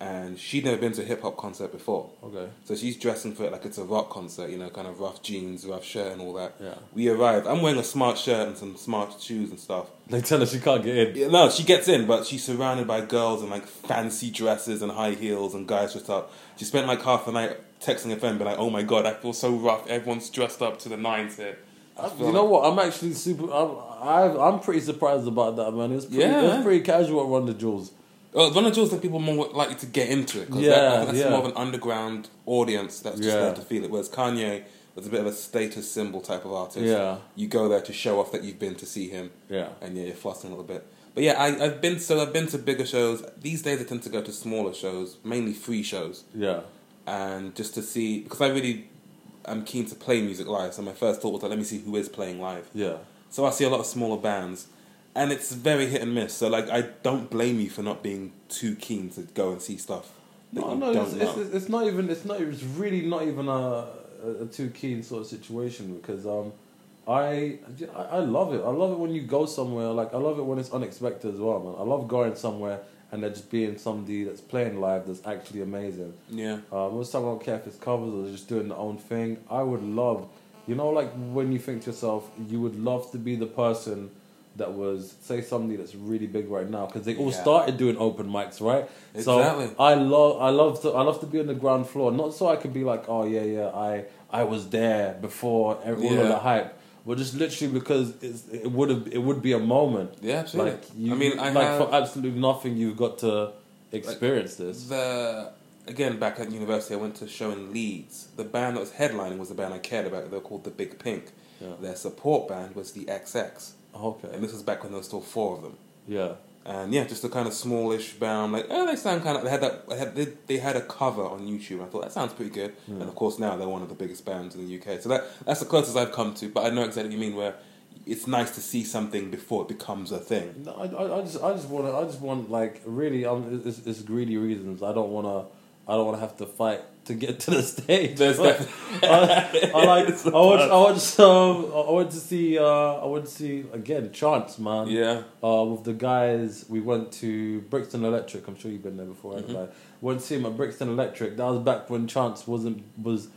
And she'd never been to a hip hop concert before. Okay. So she's dressing for it like it's a rock concert, you know, kind of rough jeans, rough shirt, and all that. Yeah. We arrive. I'm wearing a smart shirt and some smart shoes and stuff. They tell her she can't get in. Yeah, no, she gets in, but she's surrounded by girls in like fancy dresses and high heels and guys dressed up. She spent like half the night texting her friend, be like, "Oh my god, I feel so rough. Everyone's dressed up to the nines here." I You know what? I'm actually super. I'm, I've, I'm pretty surprised about that, man. It was pretty, it was pretty casual at Run the Jewels. Well, Run the Jewels that people are more likely to get into it because Yeah, that, that's yeah. more of an underground audience that's just Yeah. there to feel it. Whereas Kanye was a bit of a status symbol type of artist. Yeah. you go there to show off that you've been to see him. Yeah. and yeah, you're flossing a little bit. But yeah, I, I've been so I've been to bigger shows. These days, I tend to go to smaller shows, mainly free shows, Yeah. and just to see because I really am keen to play music live. So my first thought was like, let me see who is playing live. Yeah. So I see a lot of smaller bands, and it's very hit and miss. So like, I don't blame you for not being too keen to go and see stuff. No, no, it's, it's, it's not even. It's not. It's really not even a, a, too keen sort of situation because um, I I I love it. I love it when you go somewhere. Like I love it when it's unexpected as well, man. I love going somewhere and there just being somebody that's playing live that's actually amazing. yeah, Uh, most time I don't care if it's covers or just doing their own thing. I would love You know, like when you think to yourself, you would love to be the person that was, say, somebody that's really big right now, because they all Yeah. started doing open mics, right? Exactly. So I love, I love to, I love to be on the ground floor, not so I could be like, oh yeah, yeah, I, I was there before all of the hype, but just literally because it's, it would have, it would be a moment. Yeah, absolutely. Like you, I mean, I like have for absolutely nothing, you've got to experience this. the again back at university. I went to a show in Leeds. The band that was headlining was the band I cared about. They're called the Big Pink. Yeah. Their support band was the XX, Okay. and this was back when there was still four of them. Yeah. And yeah, just a kind of smallish band. Like, oh, they sound kind of. They had that. They had, they, they had a cover on YouTube. I thought that sounds pretty good. Hmm. And of course, now they're one of the biggest bands in the UK. So that that's the closest I've come to. But I know exactly what you mean. Where it's nice to see something before it becomes a thing. No, I, I, I just, I just want I just want like really, um, it's, it's greedy reasons. I don't want to, I don't want to have to fight to get to the stage. (laughs) Like, I, I like, I want, I want, um, I want to see, uh, I want to see again, Chance, man. Yeah. Uh, with the guys, we went to Brixton Electric. I'm sure you've been there before. Mhm. Like, went to see him at Brixton Electric. That was back when Chance wasn't was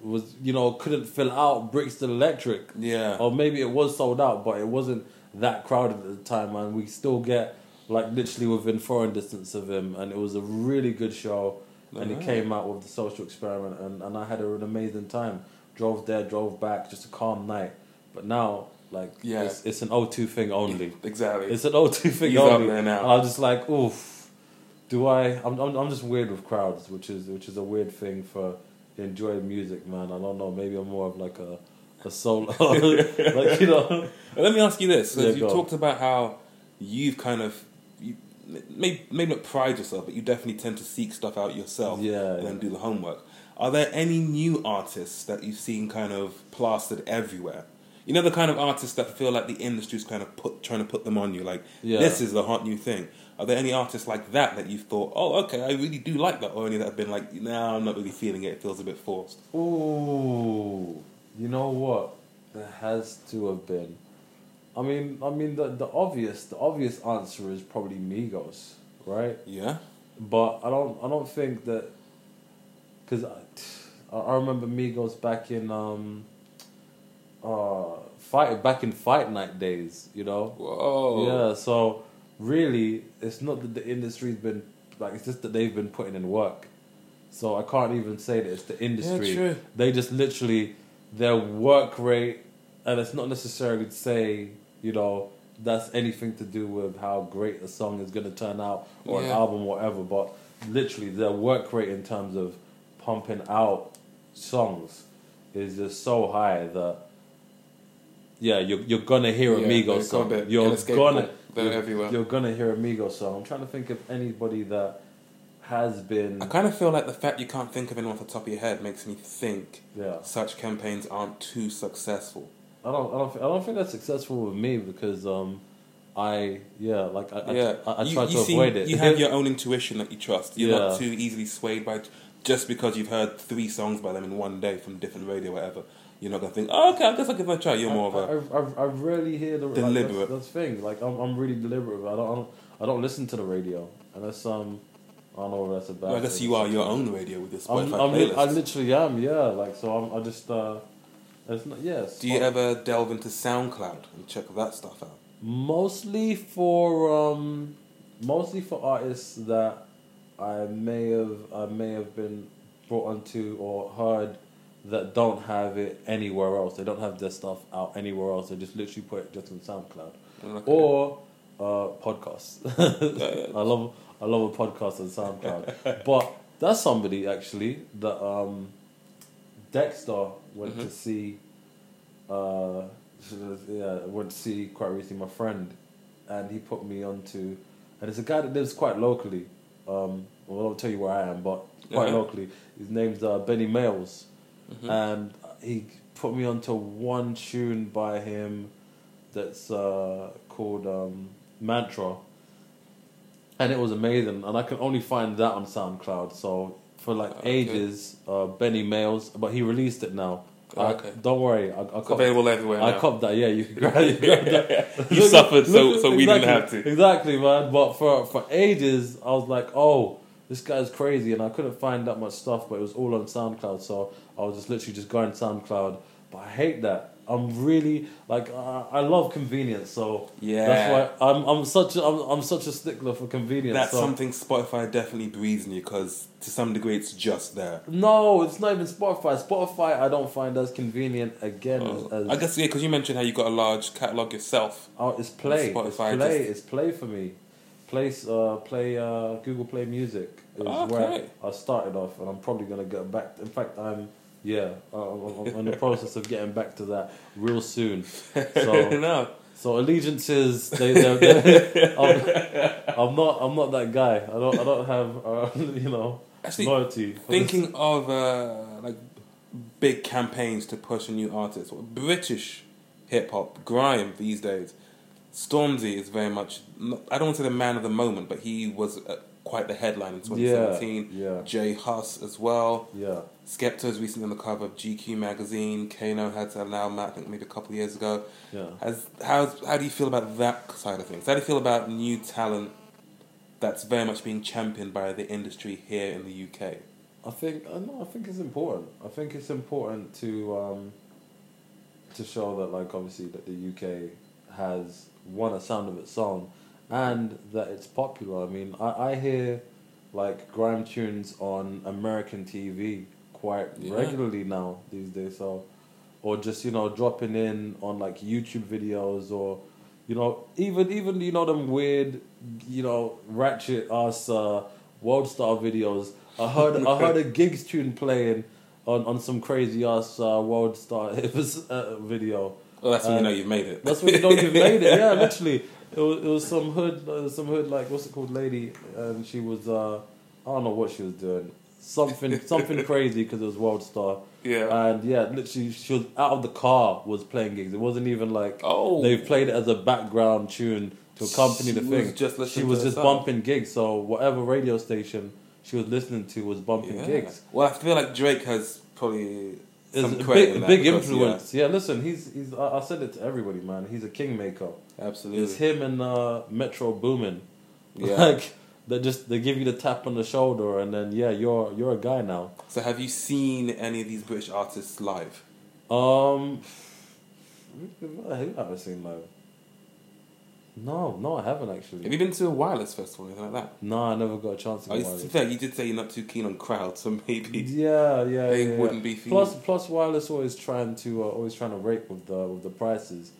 was you know couldn't fill out Brixton Electric Yeah. or maybe it was sold out, but it wasn't that crowded at the time, and we still get like literally within throwing distance of him, and it was a really good show. And he Alright. came out with the social experiment, and, and I had an amazing time. Drove there, drove back, just a calm night. But now, like, Yeah. it's, it's an O2 thing only. (laughs) Exactly. It's an O2 thing He's up only. there now. I was just like, oof. Do I? I'm, I'm I'm just weird with crowds, which is which is a weird thing for enjoying music, man. I don't know. Maybe I'm more of like a a solo, (laughs) like you know. (laughs) Let me ask you this: so Yeah, you go on. talked about how you've kind of, maybe maybe not pride yourself, but you definitely tend to seek stuff out yourself, Yeah, and then do the homework. Are there any new artists that you've seen kind of plastered everywhere? You know the kind of artists that feel like the industry's kind of put trying to put them on you, like Yeah. this is the hot new thing. Are there any artists like that that you've thought, oh, okay, I really do like that, or any that have been like, no, I'm not really feeling it. It feels a bit forced. Ooh, you know what? There has to have been. I mean, I mean the the obvious the obvious answer is probably Migos, right? Yeah, But I don't I don't think that because I, I remember Migos back in um uh fight back in fight night days, you know. whoa, Yeah, so really, it's not that the industry's been like it's just that they've been putting in work. So I can't even say that it's the industry. true. They just literally their work rate, and it's not necessarily to say you know that's anything to do with how great a song is going to turn out or an Yeah. album, whatever. But literally, their work rate in terms of pumping out songs is just so high that. Yeah, you're you're gonna hear a Yeah, Migos song. that You're gonna you're, everywhere. You're gonna hear a Migos song. I'm trying to think of anybody that has been. I kind of feel like the fact you can't think of anyone off the top of your head makes me think Yeah, such campaigns aren't too successful. I don't. I don't. I don't think that's successful with me because um, I yeah like I I, yeah, I, I you, try you to seem- avoid it. You have (laughs) your own intuition that you trust. You're not too easily swayed by just because you've heard three songs by them in one day from different radio, or whatever. You're not gonna think, oh, okay, I guess I'll give them a try. You're more of a I, I, I, I rarely hear the like, Deliberate. that's, that's thing. Like I'm, I'm really deliberate. I don't, I don't, I don't listen to the radio unless um, I don't know what that's about. Well, I guess you are your own radio with your I'm, I'm li- playlist. I literally am. Yeah. Like so, I'm. I just. uh it's not, yes. Do you ever delve into SoundCloud and check that stuff out? Mostly for um, mostly for artists that I may have I may have been brought onto or heard that don't have it anywhere else. They don't have their stuff out anywhere else. They just literally put it just on SoundCloud Okay. or uh, podcasts. (laughs) yeah. I love I love a podcast on SoundCloud, (laughs) but that's somebody actually that um, Dexter went to Mhm. see. Uh, yeah, went to see quite recently. My friend, and he put me onto, and it's a guy that lives quite locally. Um, well, I won't tell you where I am, but quite Uh-huh. locally. His name's uh, Benny Mails, Mhm. and he put me onto one tune by him that's uh, called um, Mantra, and it was amazing. And I can only find that on SoundCloud. So for like Okay. ages, uh, Benny Mails, but he released it now. I- Okay. don't worry, I, I copped, available everywhere. I copped that. Yeah, you (laughs) grab, you that. You suffered, so- so we didn't have to. Exactly, man. But for for ages, I was like, oh, this guy's crazy, and I couldn't find that much stuff, but it was all on SoundCloud. So I was just literally just going SoundCloud, but I hate that. I'm really like I, I love convenience, so Yeah. that's why I'm I'm such a, I'm, I'm such a stickler for convenience. That's so. something Spotify definitely breathes in you because to some degree it's just there. No, it's not even Spotify. Spotify, I don't find as convenient again as, as I guess yeah, because you mentioned how you got a large catalog yourself. oh, it's play. Spotify it's play. just- It's play for me. Play, uh, play uh, Google Play Music is Okay. where I started off, and I'm probably gonna get back. In fact, I'm yeah, uh, I'm in the process of getting back to that real soon. (laughs) So no, So allegiances, they, they're, they're, (laughs) I'm, I'm not, I'm not that guy. I don't, I don't have, uh, (laughs) you know, actually, loyalty. for this. thinking of uh, like big campaigns to push a new artist, British hip hop, grime these days. Stormzy is very much. I don't want to say the man of the moment, but he was quite the headline in 2017. Yeah, yeah. J Hus as well. yeah, Skepta is recently on the cover of GQ magazine. Kano had to allow out, I think maybe a couple of years ago. yeah. As how how do you feel about that side of things? How do you feel about new talent that's very much being championed by the industry here in the UK? I think, I know, I think it's important. I think it's important to, um, to show that, like, obviously, that the UK has one a sound of its own, and that it's popular. I mean, I, I hear like grime tunes on American TV quite Yeah. regularly now these days. So, or just you know dropping in on like YouTube videos or you know even even you know them weird you know ratchet ass uh, world star videos. I heard I heard a (laughs) Giggs tune playing on on some crazy ass uh, world star it was (laughs) uh, video. Well, that's when you know you've made it. That's when you know you've made it. (laughs) Yeah, literally. It was, it was some hood, uh, some hood like what's it called, lady, and she was uh, I don't know what she was doing, something (laughs) something crazy because it was World Star, yeah. and yeah, literally she was out of the car was playing Giggs. It wasn't even like oh, they played it as a background tune to accompany She the thing. just she was just herself. bumping Giggs. So whatever radio station she was listening to was bumping yeah. Giggs. Well, I feel like Drake has probably Some a big, big influence. Yeah. listen, he's he's. I, I said it to everybody, man. He's a kingmaker. Absolutely. It's him and uh, Metro Boomin. Yeah. (laughs) Like they just they give you the tap on the shoulder and then yeah, you're you're a guy now. So, have you seen any of these British artists live? Um, I seen live? No, no, I haven't actually. Have you been to a wireless festival or anything like that? No, I never got a chance to Oh, go. be fair, you did say you're not too keen on crowds, so maybe Yeah, yeah, (laughs) they yeah, yeah. wouldn't be Plus, you. plus, wireless always trying to uh, always trying to rake with the with the prices.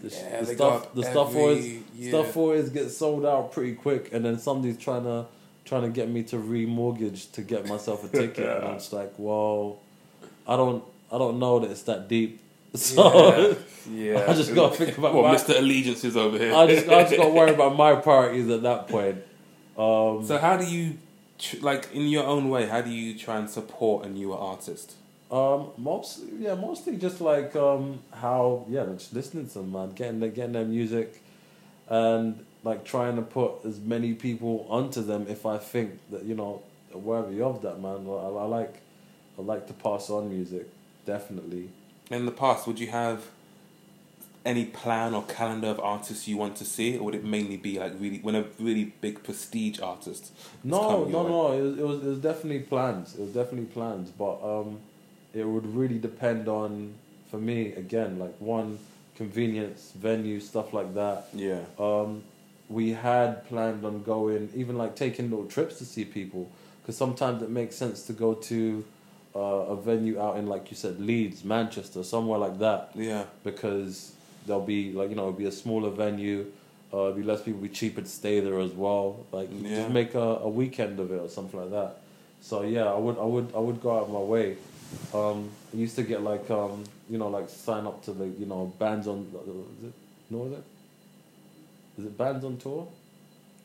The, Yeah, the stuff, the stuff every always year. stuff always gets sold out pretty quick, and then somebody's trying to trying to get me to remortgage to get myself a ticket, and I'm (laughs) just like, well, I don't I don't know that it's that deep, (laughs) so yeah, I just gotta think about Well, my- Mr. Allegiance is over here. I just I just got to worry about my priorities at that point. Um, so, how do you, like, in your own way, how do you try and support a newer artist? Um, mostly, yeah, mostly just like um, how, yeah, just listening to them, man, getting their, getting their music, and like trying to put as many people onto them. If I think that you know, worthy of that, man, I, I like, I like to pass on music, definitely. In the past, would you have any plan or calendar of artists you want to see, or would it mainly be like really when a really big prestige artist? No, no, way? no. It was, it was it was definitely plans. It was definitely plans, but um, it would really depend on for me again, like one convenience, venue, stuff like that. Yeah, um, we had planned on going, even like taking little trips to see people, because sometimes it makes sense to go to uh, a venue out in, like you said, Leeds, Manchester, somewhere like that, yeah, because there'll be like you know it'll be a smaller venue, uh, be less people, be cheaper to stay there as well. Like Yeah. just make a, a weekend of it or something like that. So yeah, I would I would I would go out of my way. Um, I used to get like um, you know like sign up to like you know bands on is it no is it is it bands on tour?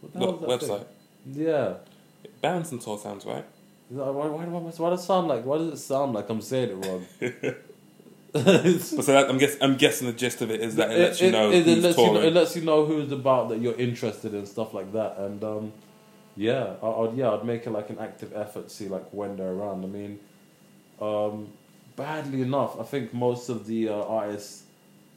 What the hell What is that website? thing? Yeah. Bands on tour sounds right. Why, why, why, why does it sound like? Why does it sound like I'm saying it wrong? (laughs) But so that, I'm guess I'm guessing the gist of it is that it, lets you know it, it who's lets you know, it lets you know who's about that you're interested in stuff like that, and um, yeah, I, I'd yeah I'd make it like an active effort to see like when they're around. I mean, um, badly enough, I think most of the uh, artists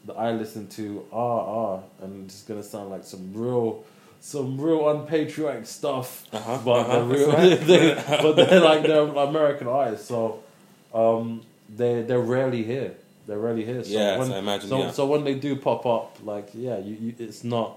that I listen to are are, and it's gonna sound like some real. Some real unpatriotic stuff, Uh-huh, but uh-huh, they're real. right. (laughs) they, but they're like they're American artists, so um, they they're rarely here. they're rarely here. So Yes, when, I imagine, So yeah. so when they do pop up, like yeah, you, you it's not,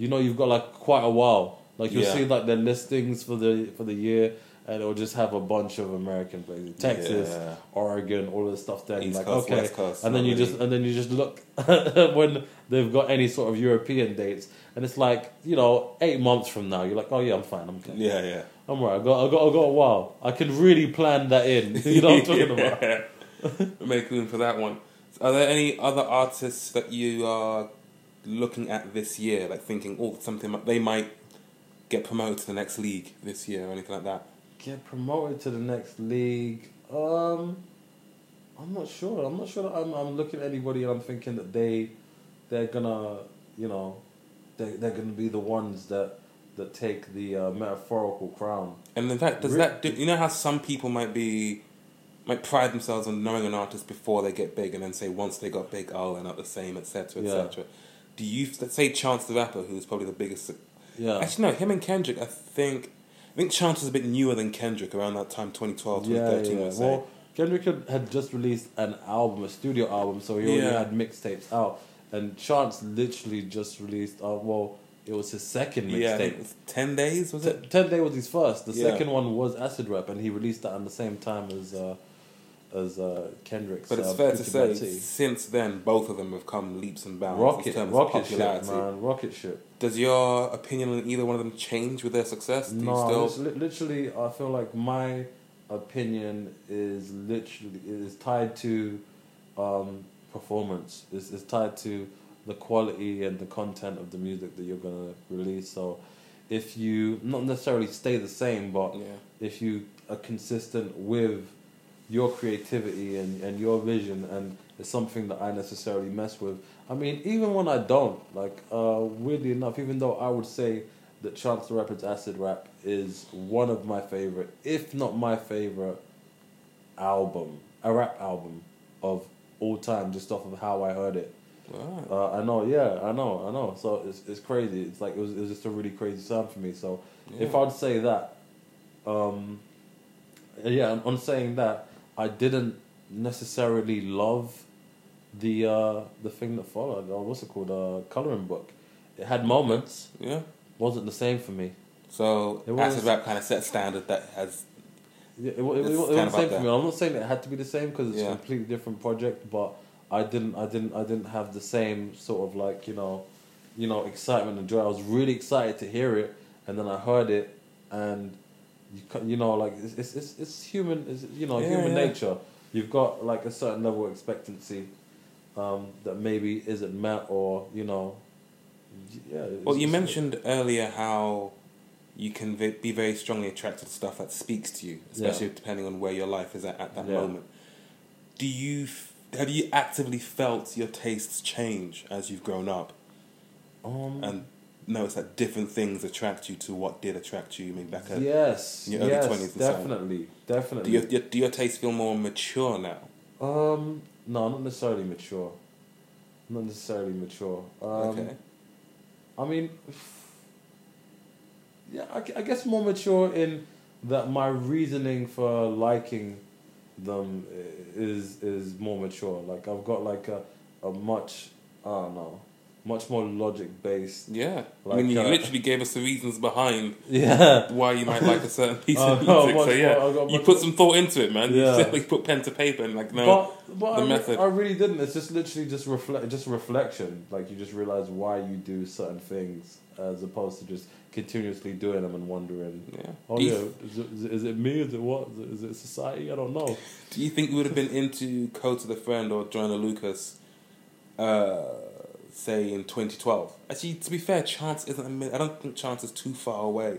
you know, you've got like quite a while. Like you'll Yeah. see like their listings for the for the year, and it'll just have a bunch of American places, Texas, Yeah. Oregon, all of this stuff. There, East like Coast, okay, Coast, and then you really. just and then you just look (laughs) when they've got any sort of European dates, and it's like you know eight months from now, you're like, oh yeah, I'm fine, I'm okay. Yeah, yeah. I'm right. I got, I got, I got a while. I can really plan that in. (laughs) You know what I'm talking (laughs) about? about? Make room for that one. Are there any other artists that you are looking at this year, like thinking, oh, something they might get promoted to the next league this year or anything like that? Get promoted to the next league. Um, I'm not sure. I'm not sure that I'm, I'm looking at anybody and I'm thinking that they, they're gonna, you know, they they're gonna be the ones that that take the uh, metaphorical crown. And in fact, does Re- that do, you know how some people might be might pride themselves on knowing an artist before they get big, and then say once they got big, oh, they're not the same, etc., Yeah. etc. Do you let's say Chance the Rapper, who's probably the biggest? Yeah. Actually, no, him and Kendrick. I think I think Chance was a bit newer than Kendrick around that time, 2012, 2013. yeah. Say. Well, Kendrick had, had just released an album, a studio album, so he already Yeah. had mixtapes out. And Chance literally just released. Uh, well, it was his second yeah, mixtape. it was ten days was it? T- Ten Day was his first. The Yeah. second one was Acid Rap, and he released that at the same time as uh, as uh, Kendrick's. But it's uh, fair to say, since then, both of them have come leaps and bounds in rocket, terms rocket of ship, man, rocket ship. Does your opinion on either one of them change with their success? Do No, still? it's li- literally, I feel like my opinion is literally is tied to um, performance. Is is tied to the quality and the content of the music that you're gonna release. So, if you not necessarily stay the same, but Yeah. if you are consistent with your creativity and, and your vision and it's something that I necessarily mess with. I mean, even when I don't, like, uh, weirdly enough, even though I would say that Chance the Rapper's Acid Rap is one of my favorite, if not my favorite album, a rap album of all time, just off of how I heard it. Right. Uh, I know, yeah, I know, I know. So it's it's crazy. It's like it was, it was just a really crazy sound for me. So if I'd say that, um, yeah, on saying that, I didn't necessarily love the uh, the thing that followed. Or what's it called? Uh, coloring book. It had moments. Yeah. Wasn't the same for me. So It was- acid rap kind of set a standard that has Yeah, it, it, it, it wasn't the same for me. I'm not saying it had to be the same because it's Yeah. a completely different project, but I didn't, I didn't, I didn't have the same sort of like you know, you know, excitement and joy. I was really excited to hear it, and then I heard it, and you, you know, like it's it's it's, it's human, it's, you know, Yeah, human yeah. nature. You've got like a certain level of expectancy um, that maybe isn't met, or you know, yeah. Well, you mentioned earlier how you can be very strongly attracted to stuff that speaks to you, especially depending on where your life is at at that Yeah. moment. Do you have you actively felt your tastes change as you've grown up um, and noticed that different things attract you to what did attract you maybe back at yes, in your early yes, 20s and so definitely, do definitely. your, your do your tastes feel more mature now? Um, no, not necessarily mature. Not necessarily mature. Um, okay. I mean, (sighs) yeah, I, I guess more mature in that my reasoning for liking them is is more mature. Like I've got like a a much I don't know, much more logic based. Yeah. I mean, you uh, literally gave us the reasons behind Yeah. why you might like a certain (laughs) piece Uh, of music. much so yeah, more- you put more- some thought into it, man. Yeah. (laughs) You simply put pen to paper and like no. But, but the I, re- method. I really didn't. It's just literally just reflect, just reflection. Like you just realize why you do certain things, as opposed to just continuously doing them and wondering. yeah. Oh yeah, is it, is it, is it me? Is it what? Is it, society? I don't know. do you think you would have been into Kota the Friend or Joyner Lucas, uh, say in 2012? Actually, to be fair, Chance isn't. a I don't think Chance is too far away.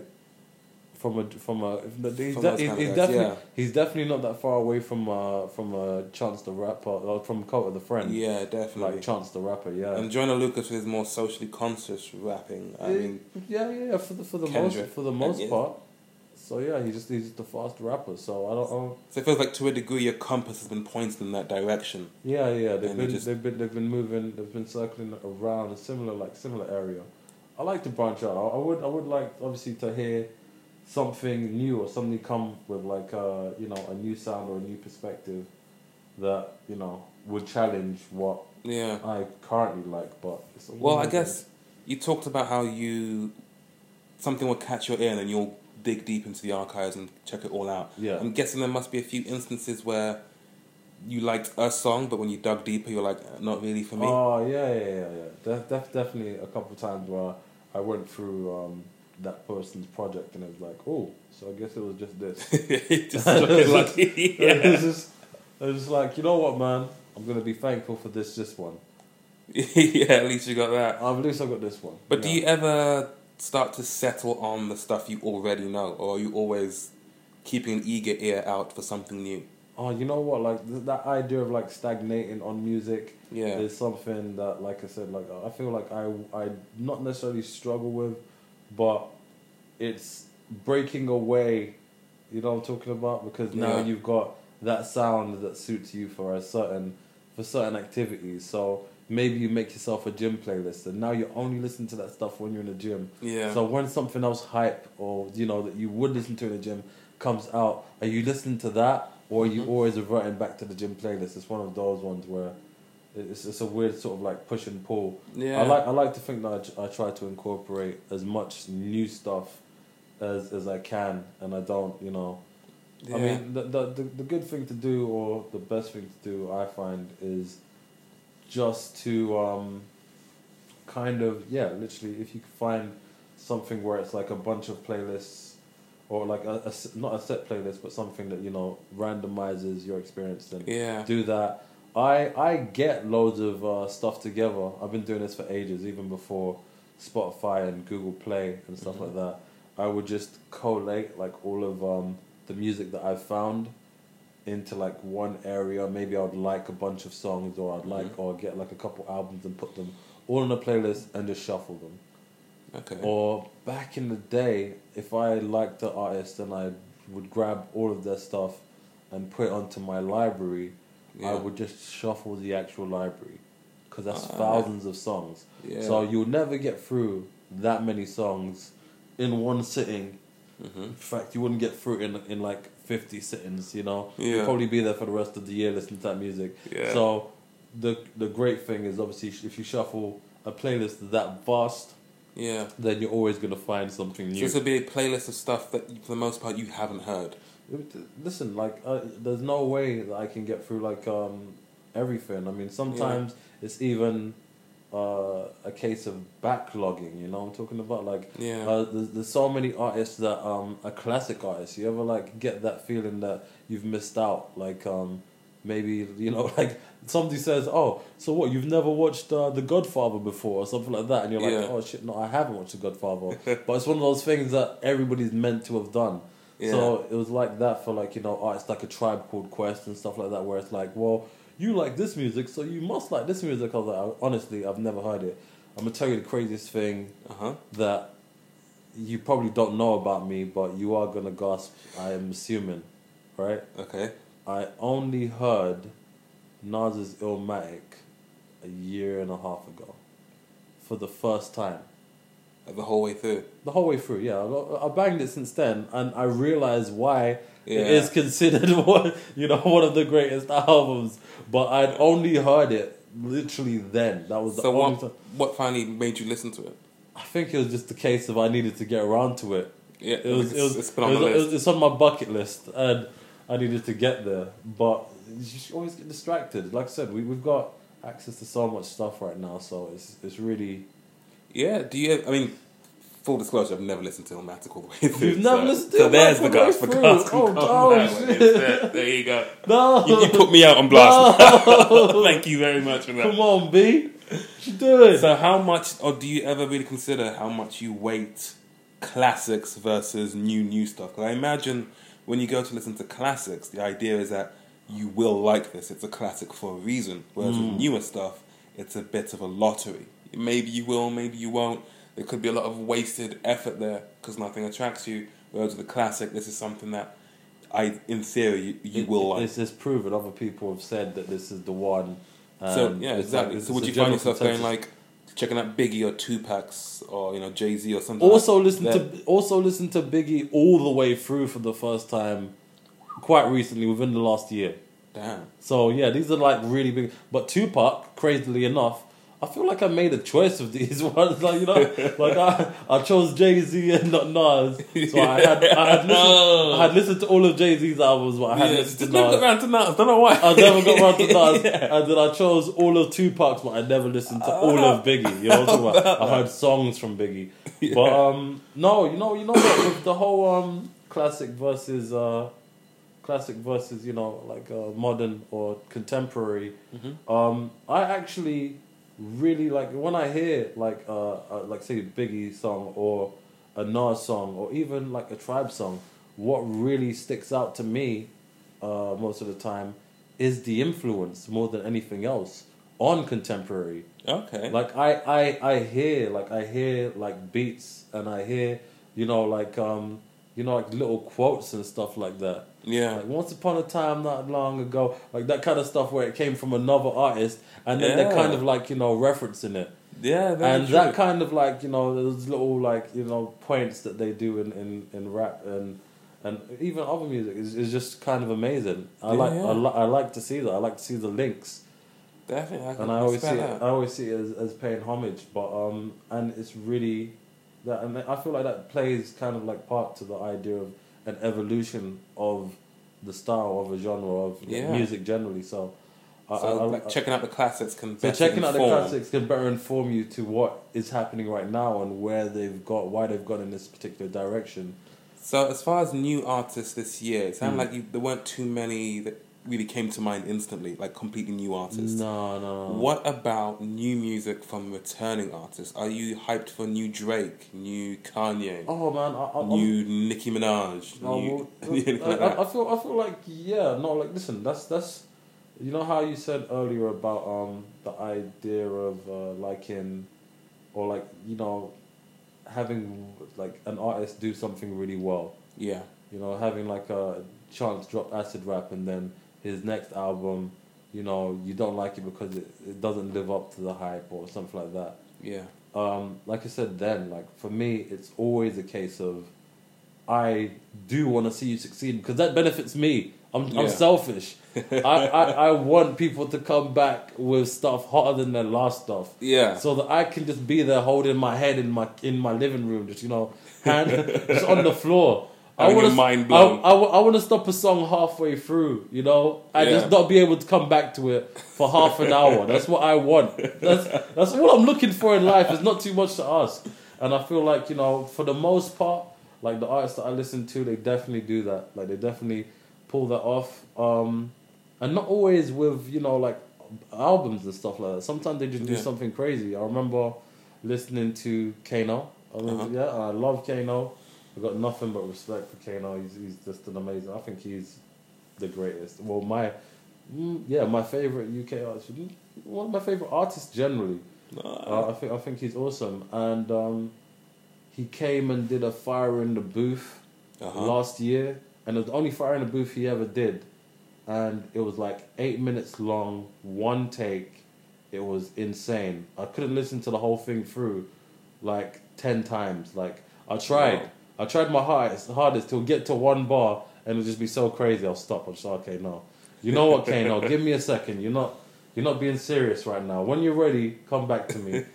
From a from a he's, From de- he's, he's guys, definitely yeah. he's definitely not that far away from uh from uh, Chance the Rapper or from Kota the Friend. Yeah, definitely. like Chance the Rapper. Yeah. and Joyner Lucas is more socially conscious rapping. I Yeah, mean, yeah, yeah, for the for the Kendrick. most for the most part. So yeah, he just he's just a fast rapper. So I don't know. so it feels like to a degree your compass has been pointed in that direction. Yeah, yeah, they've been just- they've been they've been moving, they've been circling around a similar like similar area. I like to branch out. I, I would I would like obviously to hear something new or something come with like uh you know a new sound or a new perspective. that you know would challenge what Yeah. I currently like. But it's Well, I guess you talked about how you something will catch your ear and then you'll dig deep into the archives and check it all out. Yeah. I'm guessing there must be a few instances where you liked a song, but when you dug deeper, you're like, "Uh, not really for me. Oh yeah, yeah, yeah, yeah. Def, def, definitely a couple of times where I went through um, that person's project and it was like, oh, so I guess it was just this. (laughs) Just. (laughs) It (laughs) yeah. was just, it was like, you know what, man? I'm gonna be thankful for this, this one. yeah, at least you got that. at least I got this one. But do you ever start to settle on the stuff you already know, or are you always keeping an eager ear out for something new? Oh, you know what? Like th- that idea of like stagnating on music Yeah. is something that, like I said, like I feel like I I not necessarily struggle with, but it's breaking away. You know what I'm talking about? Because now Yeah. you've got that sound that suits you for a certain for certain activities. So maybe you make yourself a gym playlist, and now you're only listen to that stuff when you're in the gym. Yeah. So when something else hype or you know that you would listen to in the gym comes out, are you listening to that or are you Mhm. always reverting back to the gym playlist? It's one of those ones where it's it's a weird sort of like push and pull. yeah. I like I like to think that I, I try to incorporate as much new stuff as as I can, and I don't you know. Yeah. I mean the, the the the good thing to do or the best thing to do I find is just to um kind of yeah literally if you find something where it's like a bunch of playlists or like a, a not a set playlist but something that you know randomizes your experience then yeah. do that i i get loads of uh, stuff together i've been doing this for ages even before spotify and google play and stuff Mhm. like that i would just collate like all of um the music that i've found into like one area maybe i would like a bunch of songs or i'd like Mhm. or get like a couple albums and put them all in a playlist and just shuffle them Okay. or back in the day, if I liked the artist, then I would grab all of their stuff and put it onto my library. yeah. I would just shuffle the actual library because that's Ah. thousands of songs. Yeah. So you'll never get through that many songs in one sitting. hmm In fact, you wouldn't get through it in in like fifty sittings. You know, Yeah. you'll probably be there for the rest of the year listening to that music. Yeah. So the the great thing is obviously if you shuffle a playlist that vast yeah. then you're always going to find something So new. this would be a playlist of stuff that, for the most part, you haven't heard. Listen, like, uh, there's no way that I can get through like um, everything. I mean, sometimes it's even uh, a case of backlogging. You know, what I'm talking about like Yeah. uh, there's, there's so many artists that um, are classic artists. You ever like get that feeling that you've missed out? Like um, maybe you know, (laughs) like somebody says, "Oh, so what? You've never watched uh, The Godfather before, or something like that," and you're like, Yeah. "Oh shit, no, I haven't watched The Godfather." (laughs) but it's one of those things that everybody's meant to have done. Yeah. So it was like that for like you know artists like a tribe called Quest and stuff like that, where it's like, well, you like this music, so you must like this music. I was like, honestly, I've never heard it. I'm gonna tell you the craziest thing Uh huh. that you probably don't know about me, but you are gonna gasp. I am assuming, right? Okay. I only heard Nas's Illmatic a year and a half ago, for the first time. The whole way through. The whole way through, yeah. I, I banged it since then, and I realized why Yeah. it is considered (laughs) one, you know, one of the greatest albums. But I'd only heard it literally then. That was the So only what? time. What finally made you listen to it? I think it was just a case of I needed to get around to it. Yeah. It was, it's, it was, it's it on was, the it was- list. it's on my bucket list, and I needed to get there. But you just always get distracted. Like I said, we we've got access to so much stuff right now, so it's it's really. Yeah. Do you? I mean, full disclosure, I've never listened to Illmatic all the way through. You've never so, listened to So there's the the way. The through? gas can Oh, come oh, that shit. instead. There you go. No, You, you put me out on blast. (laughs) Thank you very much for that. come on, B. What you doing? So how much, or do you ever really consider how much you weight classics versus new new stuff? Because I imagine when you go to listen to classics, the idea is that you will like this. It's a classic for a reason. Whereas with hmm. newer stuff, it's a bit of a lottery. Maybe you will, maybe you won't. There could be a lot of wasted effort there because nothing attracts you. Whereas with the classic, this is something that I, in theory, you, you It- will like. It's, it's proven. Other people have said that this is the one. So um, yeah, exactly. like- so would you find yourself going like checking out Biggie or Tupac's or you know Jay Z or something? Also like listen that? to also listen to Biggie all the way through for the first time, quite recently within the last year. Damn. So yeah, these are like really big. But Tupac, crazily enough, I feel like I made a choice of these (laughs) ones. Like you know, like I, I chose Jay Z and not Nas. So I had I had (laughs) listened, I had listened to all of Jay Z's albums, but I hadn't Yeah, listened to never got Nas. around to Nas. Don't know why. I never got around to (laughs) Nas, Yeah. and then I chose all of Tupac's, but I never listened to all of Biggie. You know what I'm talking about? I heard songs from Biggie, but um, no, you know, you know what? With the whole um classic versus uh, classic versus you know like uh, modern or contemporary, um, I actually really like when I hear like uh, uh like say Biggie song or a Nas song or even like a Tribe song. What really sticks out to me uh, most of the time is the influence more than anything else on contemporary. Okay. Like I, I, I hear like I hear like beats and I hear you know like um you know like little quotes and stuff like that. Yeah. Like once upon a time, not long ago, like that kind of stuff where it came from another artist, and then they're kind of like you know referencing it, yeah. and true. that kind of like you know those little like you know points that they do in in, in rap and and even other music is, is just kind of amazing. I Yeah, like yeah. I, li- I like to see that. I like to see the links, Definitely. I and I always see it. I always see it as, as paying homage. But um, and it's really that, and I feel like that plays kind of like part to the idea of an evolution of the style of a genre of Yeah. music generally. So, So, I, I, like, checking out the classics can so better checking out the inform. classics can better inform you to what is happening right now and where they've got, why they've gone in this particular direction. So as far as new artists this year, it sounded Mm. like you, there weren't too many that really came to mind instantly, like completely new artists. No, no, no. What about new music from returning artists? Are you hyped for new Drake, new Kanye, Oh man, I, I, I'm- new Nicki Minaj? Oh, new, well, (laughs) I- I feel I feel like yeah no like listen that's that's you know how you said earlier about um the idea of uh, liking or like you know having like an artist do something really well yeah, you know having like a chance drop acid rap and then his next album you know you don't like it because it, it doesn't live up to the hype or something like that yeah, um, like I said then, like for me, it's always a case of I do want to see you succeed because that benefits me. I'm, I'm selfish. (laughs) I, I, I want people to come back with stuff hotter than their last stuff. yeah. So that I can just be there holding my head in my in my living room, just you know, hand just on the floor. I want your mind I, blown. I, I want to stop a song halfway through, you know, and Yeah. just not be able to come back to it for half an hour. (laughs) That's what I want. That's that's all I'm looking for in life. It's not too much to ask, and I feel like you know, for the most part, like the artists that I listen to, they definitely do that. Like they definitely pull that off, um, and not always with you know like albums and stuff like that. Sometimes they just do Yeah. something crazy. I remember listening to Kano. I mean, Uh-huh. Yeah, I love Kano. I've got nothing but respect for Kano. He's, he's just an amazing. I think he's the greatest. Well, my mm, yeah, my favorite UK artist. mm, One of my favorite artists generally. Uh, I think I think he's awesome, and um, he came and did a fire in the booth Uh-huh. last year, and it was the only fire in the booth he ever did, and it was like eight minutes long, one take. It was insane. I couldn't listen to the whole thing through, like ten times. Like I tried, Wow. I tried my hardest, hardest to get to one bar, and it would just be so crazy. I'll stop. I'm just okay. No, you know what, Kano? Give me a second. You're not, you're not being serious right now. When you're ready, come back to me. (laughs)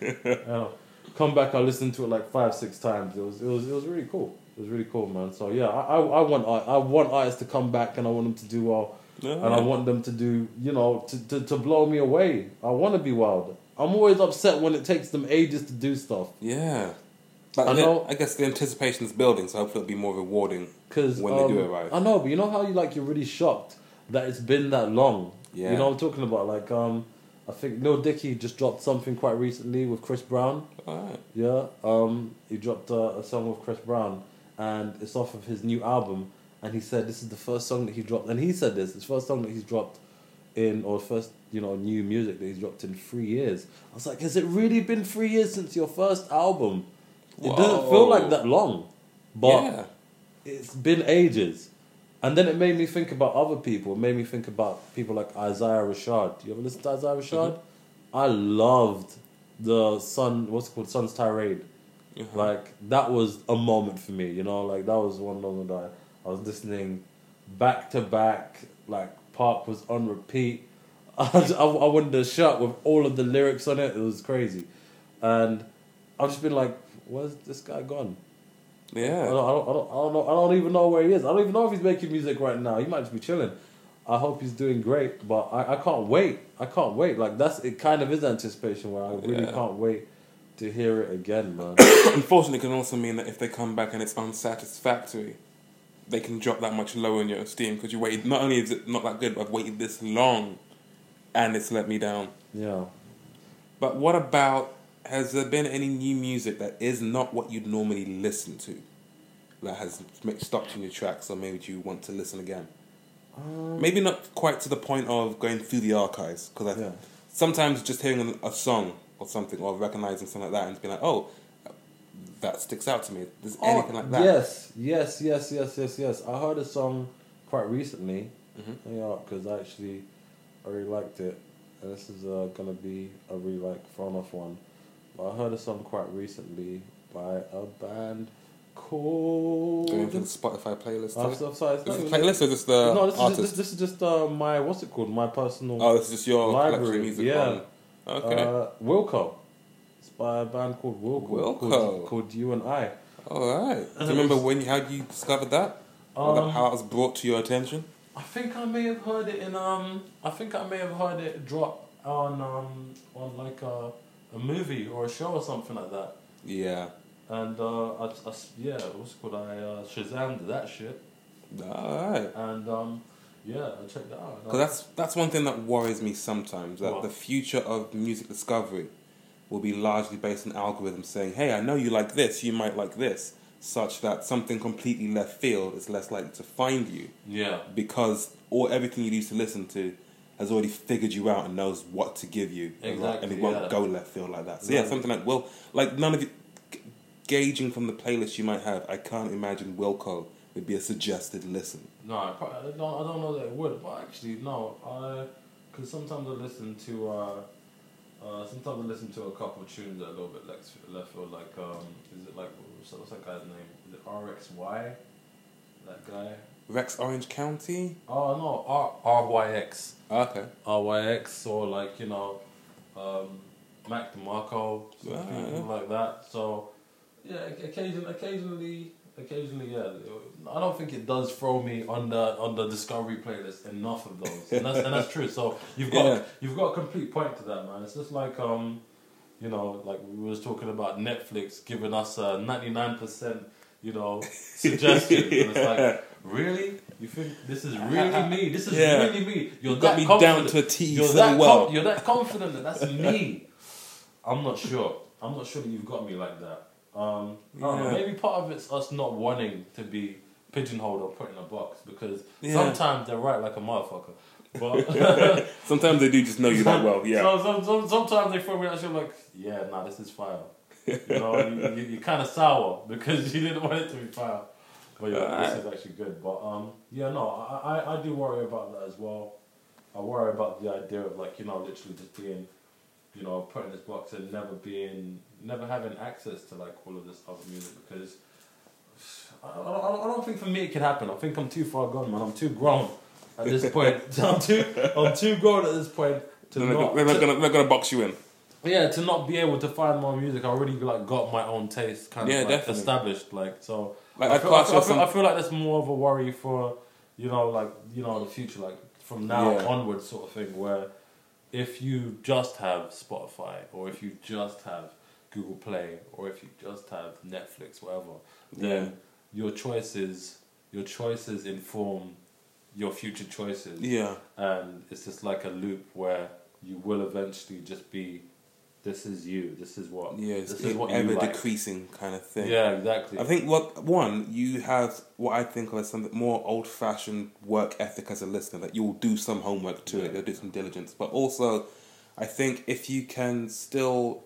Uh, come back. I listened to it like five, six times. It was, it was, it was really cool. It was really cool, man. So yeah, I, I, I want, I want artists to come back, and I want them to do well, and I want them to do, you know, to, to, to blow me away. I want to be wild. I'm always upset when it takes them ages to do stuff. Yeah. But I know- I guess the anticipation is building, so hopefully it'll be more rewarding. Because When they do it right. I know, but you know how you like you're really shocked that it's been that long. Yeah. You know what I'm talking about? Like um, I think Lil Dicky just dropped something quite recently with Chris Brown. Alright. Yeah. Um, he dropped a, a song with Chris Brown, and it's off of his new album. And he said this is the first song that he dropped, and he said this, it's the first song that he's dropped in, or first you know new music that he's dropped in three years. I was like, has it really been three years since your first album? It doesn't feel like that long, but yeah. it's been ages. And then it made me think about other people. It made me think about people like Isaiah Rashad. You ever listen to Isaiah Rashad? I loved the Sun, what's it called? Sun's Tirade. Uh-huh. Like, that was a moment for me, you know? Like, that was one moment that I, I was listening back to back, like, Park was on repeat. (laughs) I, I, I wanted a shirt with all of the lyrics on it. It was crazy, and I've just been like, "Where's this guy gone?" I Yeah. don't, I, don't, I, don't, I don't know. I don't even know where he is. I don't even know if he's making music right now. He might just be chilling. I hope he's doing great, but I, I can't wait. I can't wait. Like that's it. Kind of is anticipation where I really Yeah. can't wait to hear it again, man. (coughs) Unfortunately, it can also mean that if they come back and it's unsatisfactory, they can drop that much lower in your esteem because you waited. Not only is it not that good, but I've waited this long, and it's let me down. yeah. But what about? Has there been any new music that is not what you'd normally listen to, that has stopped in your tracks or made you want to listen again? Um, Maybe not quite to the point of going through the archives, because Yeah. sometimes just hearing a, song or something or recognizing something like that and being like, oh, that sticks out to me. There's anything like that. Oh, Yes, yes, yes, yes, yes, yes. I heard a song quite recently. Mhm. Yeah, because I actually I really liked it. And this is uh, gonna be a really like thrown off one. But I heard a song quite recently by a band called. Going through the Spotify playlist. I'm so sorry. Is not it playlist or just the no, this is, artist? this, this is just uh, my what's it called? My personal oh, this is just your collection library. music. yeah. on- Okay. Uh, Wilco. It's by a band called Wilco. Wilco. Called, called You and I. All right. Do you remember when? How you discovered that? Or that- Um, how it was brought to your attention? I think I may have heard it in um. I think I may have heard it drop on um on like a a movie or a show or something like that. Yeah. And uh, I, I, yeah, what's it called? I uh, Shazammed that shit. All right. And um, yeah, I checked it out. Because that's that's one thing that worries me sometimes. That What? the future of music discovery will be largely based on algorithms saying, "Hey, I know you like this. You might like this," such that something completely left field is less likely to find you yeah, because all everything you used to listen to has already figured you out and knows what to give you, and what- and Exactly, it won't go left field like that. So yeah, something like well, like none of you g- gauging from the playlist you might have. I can't imagine Wilco would be a suggested listen. no, I, pro- I don't. I don't know that it would, but actually no. I because sometimes I listen to. Uh, uh, sometimes I listen to a couple of tunes that are a little bit left, left field. Like, um, is it like what's, what's that guy's name? Is it RXY? That guy. Rex Orange County. Oh no, R RYX. Okay. RYX or like you know, um, Mac DeMarco, some Ah, people yeah. like that. So yeah, occasionally, occasionally, occasionally, yeah. I don't think it does throw me on the on the discovery playlist enough of those, and that's and that's true. So you've got (laughs) Yeah. you've got a complete point to that, man. It's just like um, you know, like we was talking about Netflix giving us a ninety nine percent, you know, suggestion, and it's like. (laughs) Really? You think this is (laughs) really me? This is Yeah. really me. You're You got me confident. down to a T You're so that well. com- you're that confident that that's (laughs) me. I'm not sure. I'm not sure that you've got me like that. Um, don't know. Maybe part of it's us not wanting to be pigeonholed or put in a box because Yeah. sometimes they're right like a motherfucker. But (laughs) Sometimes they do just know you that well. Yeah. so, some, some, sometimes they throw me that shit like, yeah, nah, this is fire. You know, you, you, you're kind of sour because you didn't want it to be fire. But yeah, this is actually good. But um, yeah, no, I, I, I do worry about that as well. I worry about the idea of like you know literally just being, you know, put in this box and never being, never having access to like all of this other music because (sighs) I, I, don't- I don't think for me it can happen. I think I'm too far gone, man. I'm too grown at this (laughs) point. (laughs) I'm too I'm too grown at this point to They're not they're not to- gonna they're gonna box you in. yeah, to not be able to find more music, I already like got my own taste kind Yeah, of like, established. Like so, Like, I, feel, I, feel, I, feel, I feel like that's more of a worry for you know, like you know, the future, like from now Yeah. onwards, sort of thing. Where if you just have Spotify, or if you just have Google Play, or if you just have Netflix, whatever, then Yeah. your choices, your choices inform your future choices Yeah. and it's just like a loop where you will eventually just be this is you this is what Yeah. This is what ever like decreasing kind of thing. yeah exactly I think what one you have what I think of as something more old fashioned work ethic as a listener that you'll do some homework to it, you'll do some diligence, but also I think if you can still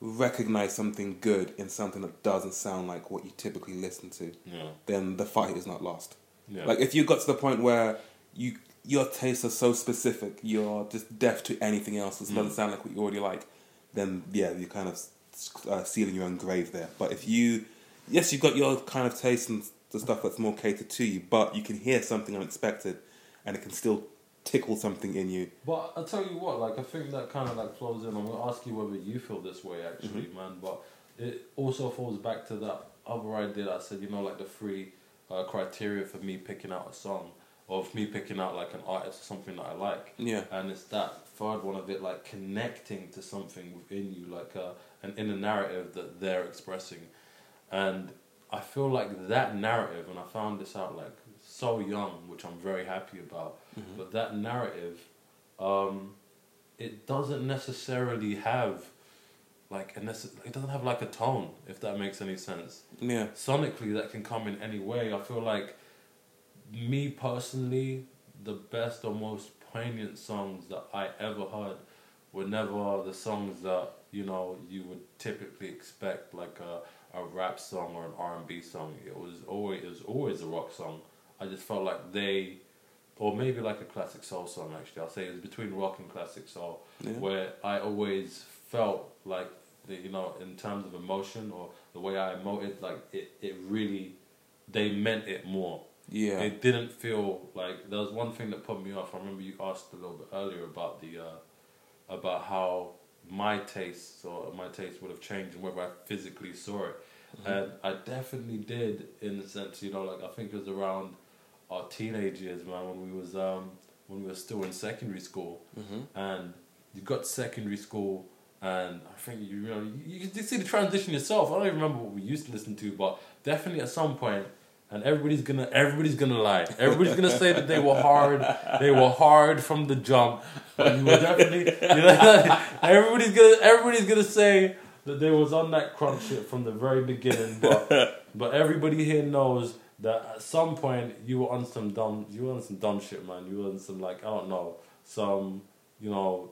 recognize something good in something that doesn't sound like what you typically listen to, yeah then the fight is not lost. yeah Like if you got to the point where you your tastes are so specific, you're just deaf to anything else that doesn't Mm. sound like what you already like, then yeah, you're kind of uh, sealing your own grave there. But if you, yes, you've got your kind of taste and the stuff that's more catered to you, but you can hear something unexpected, and it can still tickle something in you. But I tell you what, like I think that kind of like flows in. I'm gonna ask you whether you feel this way, actually, man. But it also falls back to that other idea that I said. You know, like the three uh, criteria for me picking out a song, for me picking out like an artist or something that I like. Yeah. And it's that third one of it, like connecting to something within you, like uh, an inner narrative that they're expressing. And I feel like that narrative, and I found this out like so young, which I'm very happy about. But that narrative, um, it doesn't necessarily have like a necess- it doesn't have like a tone, if that makes any sense. Yeah. Sonically, that can come in any way. I feel like me personally, the best or most poignant songs that I ever heard were never the songs that you know you would typically expect, like a, a rap song or an R and B song. It was always it was always a rock song. I just felt like they, or maybe like a classic soul song. Actually, I'll say it was between rock and classic soul, Yeah. where I always felt like the, you know in terms of emotion or the way I emoted, like it it really they meant it more. Yeah. It didn't feel like there was one thing that put me off. I remember you asked a little bit earlier about the uh, about how my tastes or my taste would have changed and whether I physically saw it. And I definitely did in the sense, you know, like I think it was around our teenage years, man, when we was um when we were still in secondary school Mm-hmm. and you got to secondary school and I think you, you know you, you see the transition yourself. I don't even remember what we used to listen to, but definitely at some point, and everybody's gonna everybody's gonna lie. Everybody's gonna say that they were hard. They were hard from the jump. But you were definitely you know, (laughs) everybody's gonna everybody's gonna say that they was on that crunk shit from the very beginning. But but everybody here knows that at some point you were on some dumb you were on some dumb shit, man. You were on some like I don't know some you know.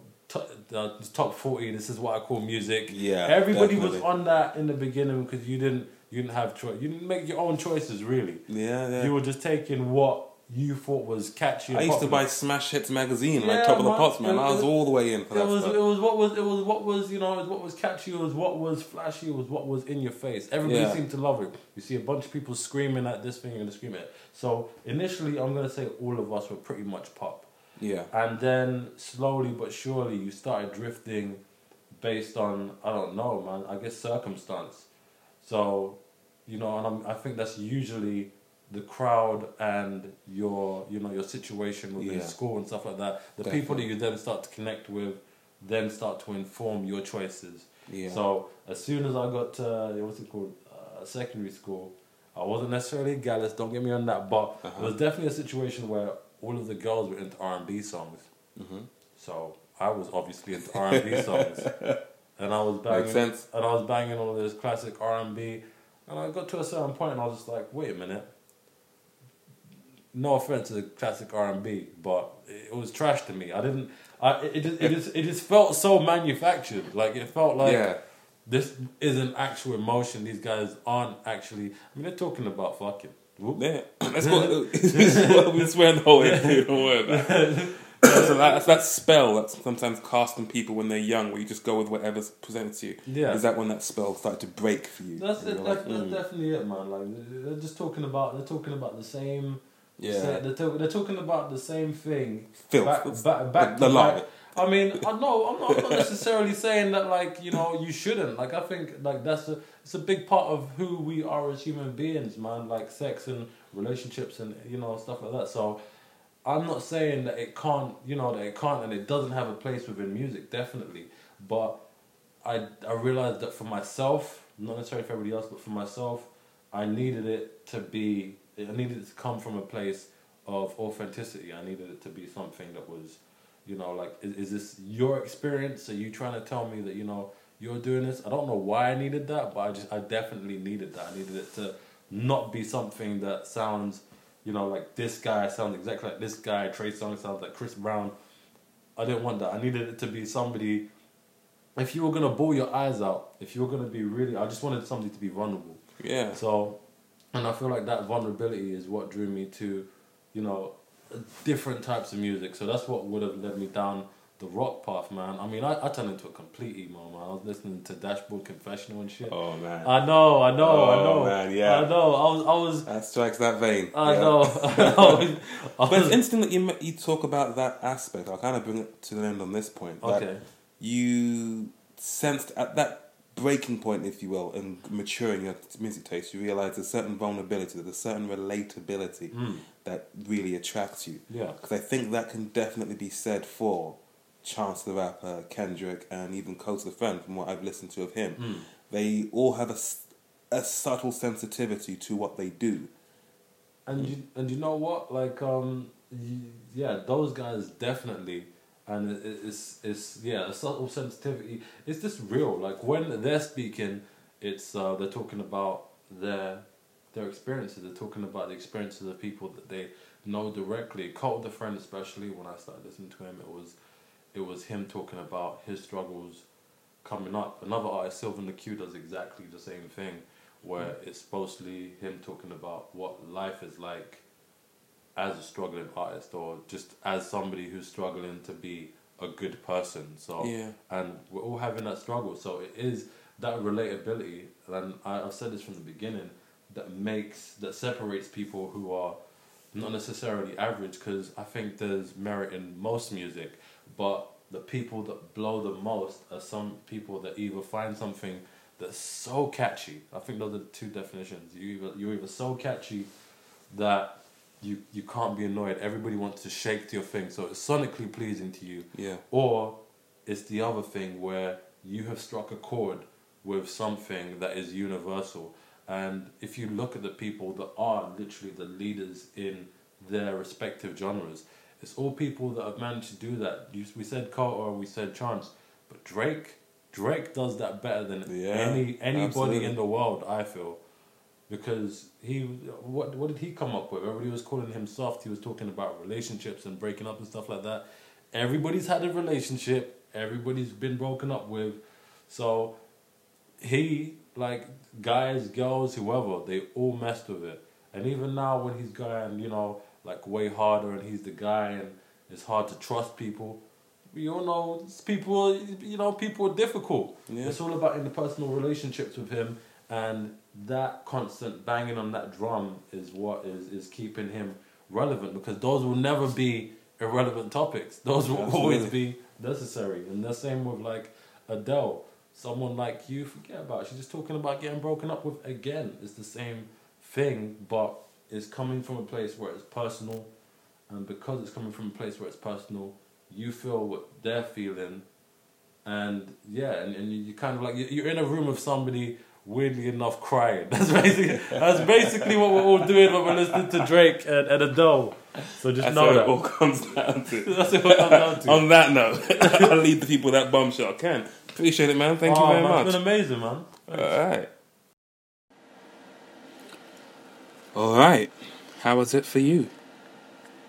Uh, top forty. This is what I call music. Yeah, everybody was on that in the beginning because you didn't you didn't have choice. You didn't make your own choices really. Yeah, yeah. You were just taking what you thought was catchy. I used to buy Smash Hits magazine, like Yeah, Top of the. Pops, man. It I was all the way in for It that was, stuff. it was what was it was what was you know it was what was catchy it was what was flashy it was what was in your face everybody Yeah. seemed to love it you see a bunch of people screaming at this thing you're gonna scream at it. so initially I'm gonna say all of us were pretty much pop yeah. and then slowly but surely you started drifting based on I don't know man I guess circumstance so you know and I'm, I think that's usually the crowd and your you know your situation with Yeah. school and stuff like that. The people that you then start to connect with then start to inform your choices. Yeah. so as soon as I got to what's it called uh, secondary school I wasn't necessarily gallus don't get me on that but Uh-huh. it was definitely a situation where all of the girls were into R&B songs. Hmm so I was obviously into R and B songs, (laughs) and I was banging, and I was banging all of this classic R and B, and I got to a certain point, and I was just like, wait a minute. No offense to the classic R and B, but it was trash to me. I didn't. I it it just, it just it just felt so manufactured. Like it felt like yeah. this isn't actual emotion. These guys aren't actually. I mean, they're talking about fucking. Whoop. Yeah. (clears throat) Let's go. (laughs) we swear the whole way. Don't worry about So that's that spell that's sometimes cast on people when they're young, where you just go with whatever's presented to you. Yeah. Is that when that spell started to break for you? That's, it, like, that's mm. definitely it, man. Like they're just talking about they're talking about the same. Yeah. they're, talk, they're talking about the same thing. Filth. Back, back, back the lie. I mean, I know I'm not, I'm not necessarily saying that like you know you shouldn't. Like I think like that's a it's a big part of who we are as human beings, man. Like sex and relationships and you know stuff like that. So I'm not saying that it can't, you know, that it can't and it doesn't have a place within music, definitely. But I I realized that for myself, not necessarily for everybody else, but for myself, I needed it to be, I needed it to come from a place of authenticity. I needed it to be something that was, you know, like, is, is this your experience? Are you trying to tell me that, you know, you're doing this? I don't know why I needed that, but I just, I definitely needed that. I needed it to not be something that sounds, you know, like this guy sounds exactly like this guy, Trey Songz sounds like Chris Brown. I didn't want that. I needed it to be somebody. If you were gonna bawl your eyes out, if you were gonna be really, I just wanted somebody to be vulnerable. Yeah. So, and I feel like that vulnerability is what drew me to, you know, different types of music. So that's what would have led me down the rock path, man. I mean, I, I turned into a complete emo, man. I was listening to Dashboard Confessional and shit. Oh man, I know, I know, I Oh, know. man, yeah. I know. I was, I was, that strikes that vein. I Yeah. know. (laughs) I (laughs) was, I But it's interesting that you you talk about that aspect. I'll kind of bring it to an end on this point. okay. You sensed at that breaking point, if you will, in maturing your music taste, you realize there's a certain vulnerability, there's a certain relatability Mm. that really attracts you. Yeah. Because I think that can definitely be said for Chance the Rapper, Kendrick, and even Kota the Friend, from what I've listened to of him. Mm. They all have a, a subtle sensitivity to what they do. And you and you know what? Like um, yeah, those guys definitely. And it, it- it's it's yeah, a subtle sensitivity. It's just real. Like when they're speaking, it's uh, they're talking about their their experiences. They're talking about the experiences of people that they know directly. Kota the friend, especially when I started listening to him, it was it was him talking about his struggles coming up. Another artist, Sylvan LaCue, does exactly the same thing, where mm. it's mostly him talking about what life is like as a struggling artist or just as somebody who's struggling to be a good person. So Yeah. and we're all having that struggle. So it is that relatability, and I, I've said this from the beginning, that makes that separates people who are not necessarily average. Because I think there's merit in most music, but the people that blow the most are some people that either find something that's so catchy. I think those are the two definitions. You either you're either so catchy that you you can't be annoyed. Everybody wants to shake to your thing, so it's sonically pleasing to you. Yeah. Or it's the other thing where you have struck a chord with something that is universal. And if you look at the people that are literally the leaders in their respective genres, it's all people that have managed to do that. You, we said Kota, we said Chance, but Drake, Drake does that better than Yeah, any anybody absolutely. in the world. I feel because he what what did he come up with? Everybody was calling him soft. He was talking about relationships and breaking up and stuff like that. Everybody's had a relationship. Everybody's been broken up with. So he like guys, girls, whoever, they all messed with it. And even now when he's going, you know, like way harder and he's the guy and it's hard to trust people. We all know people you know, people are difficult. Yeah. It's all about interpersonal relationships with him and that constant banging on that drum is what is, is keeping him relevant because those will never be irrelevant topics. Those will always be necessary. And the same with like Adele. Someone like you forget about. it. She's just talking about getting broken up with again. It's the same thing, but it's coming from a place where it's personal. And because it's coming from a place where it's personal, you feel what they're feeling. And yeah, and, and you, you kind of like you- you're in a room with somebody weirdly enough crying. (laughs) That's basically that's basically what we're all doing when we're listening to Drake and, and Adele. So just That's know what that. it all comes down to. (laughs) That's what it comes down to. On that note, (laughs) I'll leave the people that bombshell. can. appreciate it, man. Thank you Oh, very man, much. It's been amazing, man. All right. All right. How was it for you?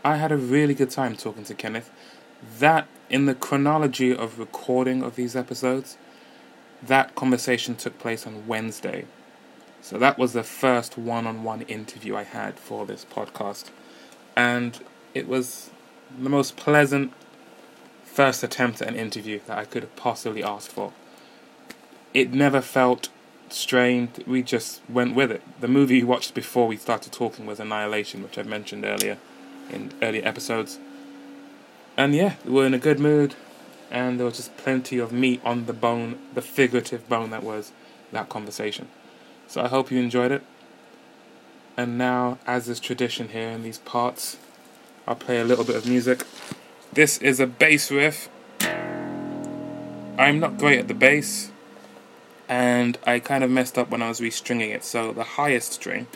I had a really good time talking to Kenneth. That, in the chronology of recording of these episodes, that conversation took place on Wednesday. So that was the first one on one interview I had for this podcast. And it was the most pleasant first attempt at an interview that I could have possibly asked for. It never felt strained. We just went with it. The movie we watched before we started talking was Annihilation, which I've mentioned earlier in earlier episodes. And yeah, we were in a good mood, and there was just plenty of meat on the bone, the figurative bone that was that conversation. So I hope you enjoyed it. And now, as is tradition here in these parts, I'll play a little bit of music. This is a bass riff. I'm not great at the bass, and I kind of messed up when I was restringing it. So the highest string.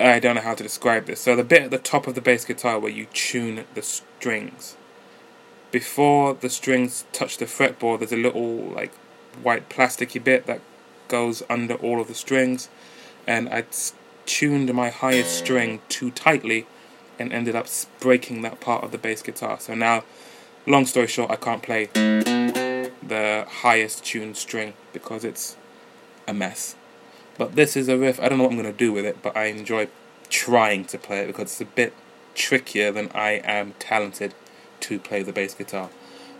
I don't know how to describe this. So the bit at the top of the bass guitar where you tune the strings. Before the strings touch the fretboard, there's a little like white plasticky bit that goes under all of the strings, and I tuned my highest string too tightly, and ended up breaking that part of the bass guitar. So now, long story short, I can't play the highest tuned string because it's a mess. But this is a riff. I don't know what I'm going to do with it, but I enjoy trying to play it because it's a bit trickier than I am talented to play the bass guitar.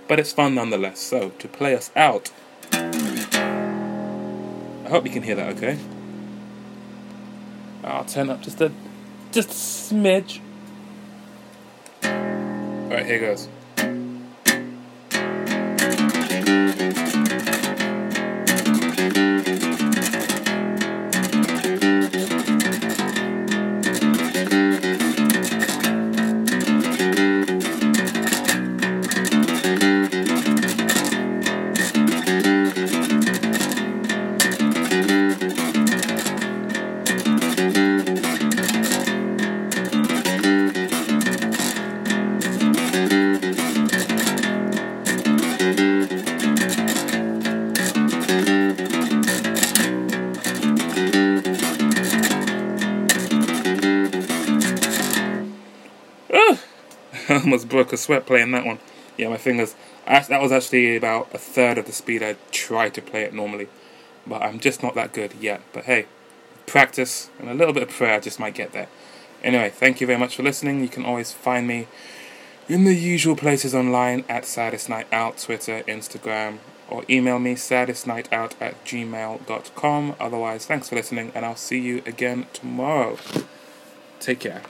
But it's fun nonetheless. So, to play us out, I hope you can hear that okay. I'll turn up just a just a smidge. Alright, here goes. Broke a sweat playing that one. Yeah, my fingers. That was actually about a third of the speed I try to play it normally. But I'm just not that good yet. But hey, practice and a little bit of prayer, I just might get there. Anyway, thank you very much for listening. You can always find me in the usual places online at Saddest Night Out, Twitter, Instagram, or email me saddestnightout at gmail.com. Otherwise, thanks for listening, and I'll see you again tomorrow. Take care.